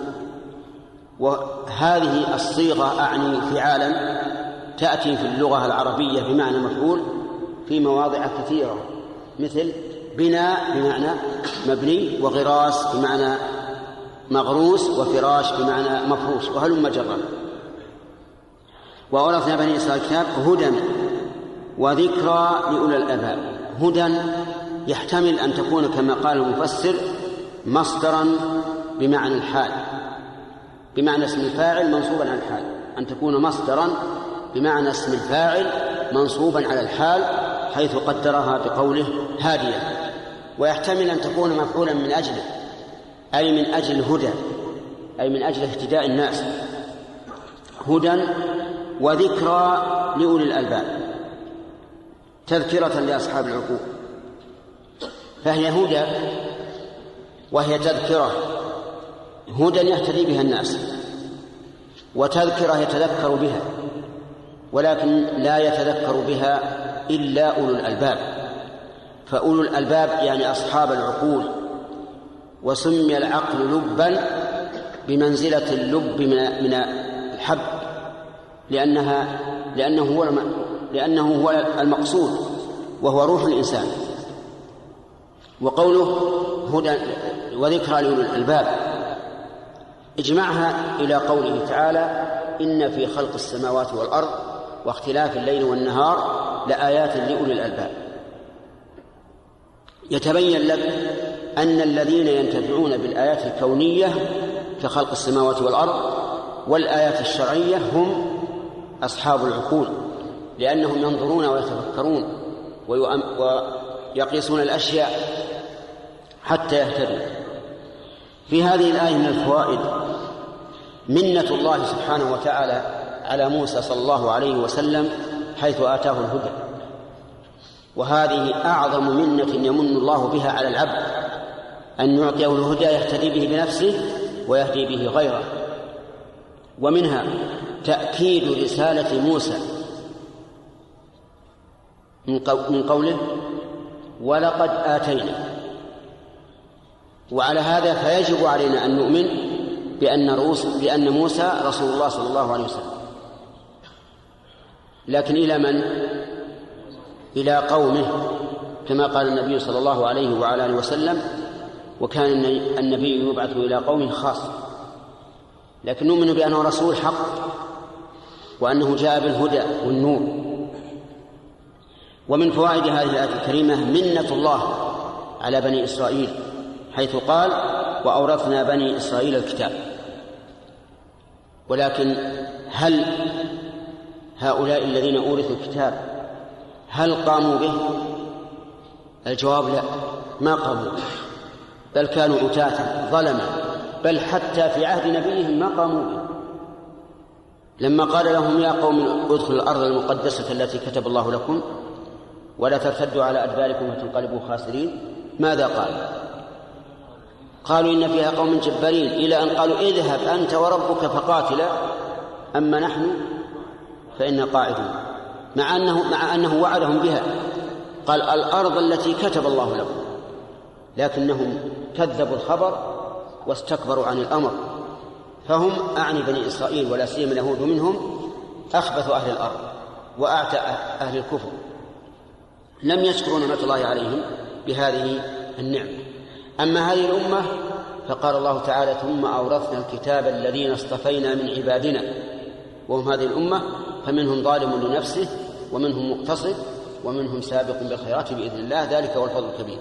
وهذه الصيغة أعني فعالا تأتي في اللغة العربية بمعنى مفعول في مواضع كثيرة مثل بناء بمعنى مبني وغراس بمعنى مغروس وفراش بمعنى مفروش وهلم جرا وأورثنا بني إسرائيل الكتاب هدى وذكرى لأولي الألباب هدى يحتمل أن تكون كما قال المفسر مصدرا بمعنى الحال بمعنى اسم الفاعل منصوبا على الحال أن تكون مصدرا بمعنى اسم الفاعل منصوبا على الحال حيث قدرها بقوله هادية ويحتمل أن تكون مفعولا من أجله أي من أجل الهدى أي من أجل اهتداء الناس. هدى وذكرى لأولي الألباب تذكرة لأصحاب العقول. فهي هدى وهي تذكرة هدى يهتدي بها الناس وتذكرة يتذكر بها ولكن لا يتذكر بها إلا أولو الألباب. فأولو الألباب يعني أصحاب العقول. وسمي العقل لبا بمنزلة اللب من الحب لأنها لأنه هو لأنه هو المقصود وهو روح الإنسان. وقوله هدى وذكرى لأولي الألباب. اجمعها إلى قوله تعالى إن في خلق السماوات والأرض واختلاف الليل والنهار لآيات لأولي الألباب. يتبين لك أن الذين ينتفعون بالآيات الكونية كخلق السماوات والأرض والآيات الشرعية هم أصحاب العقول لأنهم ينظرون ويتفكرون ويقيسون الأشياء حتى يهتدوا. في هذه الآية من الفوائد منة الله سبحانه وتعالى على موسى صلى الله عليه وسلم حيث آتاه الهدى. وهذه أعظم منة يمن الله بها على العبد أن يعطيه الهدى يهتدي به بنفسه ويهدي به غيره. ومنها تأكيد رسالة موسى. من قوله ولقد آتينا. وعلى هذا فيجب علينا أن نؤمن بأن روس بأن موسى رسول الله صلى الله عليه وسلم. لكن إلى من؟ إلى قومه كما قال النبي صلى الله عليه وعلى آله وسلم وكان النبي يبعث إلى قوم خاص. لكن نؤمن بأنه رسول حق وأنه جاء بالهدى والنور. ومن فوائد هذه الآية الكريمة منة الله على بني إسرائيل حيث قال وأورثنا بني إسرائيل الكتاب. ولكن هل هؤلاء الذين أورثوا الكتاب هل قاموا به؟ الجواب لا ما قاموا به بل كانوا عتاة ظلما بل حتى في عهد نبيهم ما قاموا به. لما قال لهم يا قوم ادخلوا الأرض المقدسة التي كتب الله لكم ولا ترتدوا على أدباركم فتنقلبوا خاسرين ماذا قال؟ قالوا إن فيها قوم جبارين إلى أن قالوا اذهب أنت وربك فقاتلا أما نحن؟ فإنا قاعدون مع أنه مع أنه وعدهم بها. قال الأرض التي كتب الله لكم لكنهم كذبوا الخبر واستكبروا عن الأمر. فهم أعني بني إسرائيل ولا سيما اليهود منهم أخبث أهل الأرض وأعتى أهل الكفر. لم يشكروا نعمة الله عليهم بهذه النعمة أما هذه الأمة فقال الله تعالى ثم أورثنا الكتاب الذين اصطفينا من عبادنا. وهم هذه الأمة فمنهم ظالم لنفسه ومنهم مقتصد ومنهم سابق بالخيرات بإذن الله ذلك هو الفضل الكبير.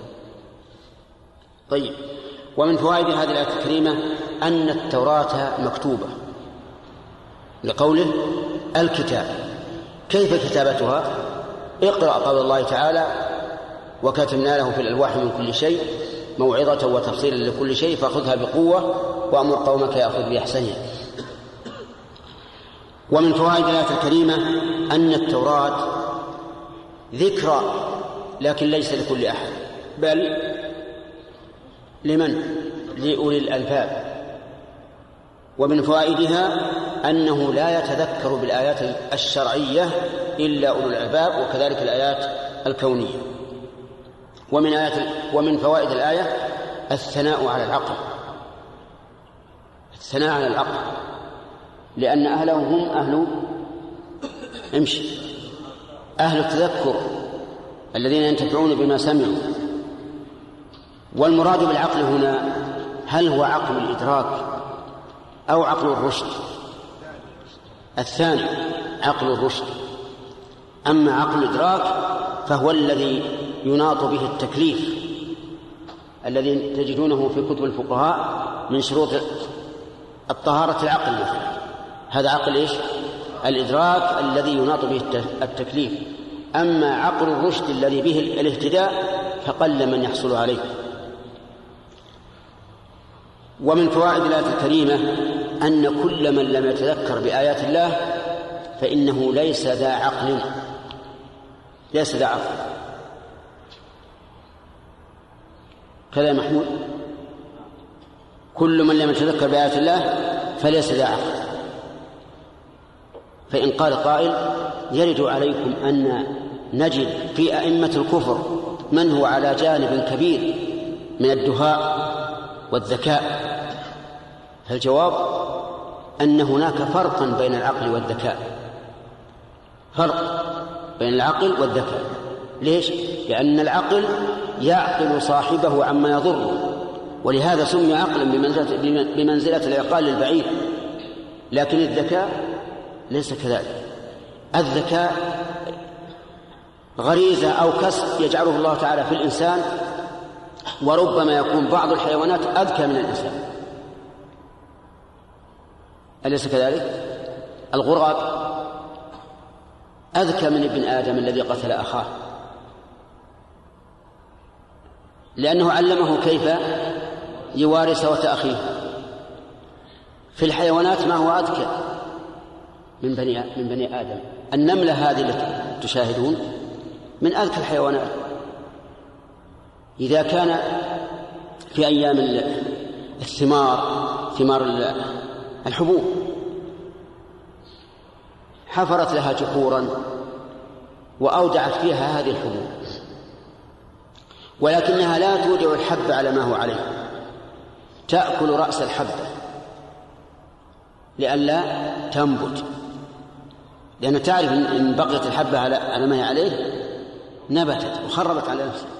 طيب ومن فوائد هذه الآية الكريمة أن التوراة مكتوبة لقوله الكتاب. كيف كتابتها؟ اقرأ قول الله تعالى وكتبنا له في الألواح من كل شيء موعظة وتفصيلا لكل شيء فخذها بقوة وأمر قومك يأخذ بأحسنها. ومن فوائد الآية الكريمة أن التوراة ذكرى لكن ليس لكل أحد. بل لمن؟ لأولي الألباب. ومن فوائدها أنه لا يتذكر بالآيات الشرعية إلا أولو الألباب وكذلك الآيات الكونية. ومن آيات ومن فوائد الآية الثناء على العقل. الثناء على العقل. لأن أهله هم أهل امشي أهل التذكر الذين ينتفعون بما سمعوا. والمراد بالعقل هنا هل هو عقل الإدراك أو عقل الرشد؟ الثاني عقل الرشد. أما عقل الإدراك فهو الذي يناط به التكليف الذي تجدونه في كتب الفقهاء من شروط الطهارة العقل مثلا هذا عقل إيش؟ الإدراك الذي يناط به التكليف. أما عقل الرشد الذي به الاهتداء فقل من يحصل عليه. ومن فوائد الآية الكريمة أن كل من لم يتذكر بآيات الله فإنه ليس ذا عقل. ليس ذا عقل. كذا يا محمود؟ كل من لم يتذكر بآيات الله فليس ذا عقل. فإن قال قائل يرد عليكم أن نجد في أئمة الكفر من هو على جانب كبير من الدهاء والذكاء. فالجواب أن هناك فرقا بين العقل والذكاء. فرق بين العقل والذكاء. ليش؟ لأن العقل يعقل صاحبه عما يضره ولهذا سمي عقلا بمنزلة, بمنزلة العقال البعيد. لكن الذكاء ليس كذلك. الذكاء غريزة أو كسب يجعله الله تعالى في الإنسان وربما يكون بعض الحيوانات أذكى من الإنسان. أليس كذلك؟ الغراب أذكى من ابن آدم الذي قتل أخاه. لأنه علمه كيف يواري سوة أخيه في الحيوانات ما هو أذكى؟ من بني من بني آدم. النملة هذه التي تشاهدون من أذكى الحيوانات. إذا كان في أيام الثمار ثمار الحبوب حفرت لها جحورا وأودعت فيها هذه الحبوب. ولكنها لا تودع الحب على ما هو عليه. تأكل رأس الحبة لئلا تنبت. لأن تعرف إن بقيت الحبة على ما هي عليه نبتت وخربت على نفسها.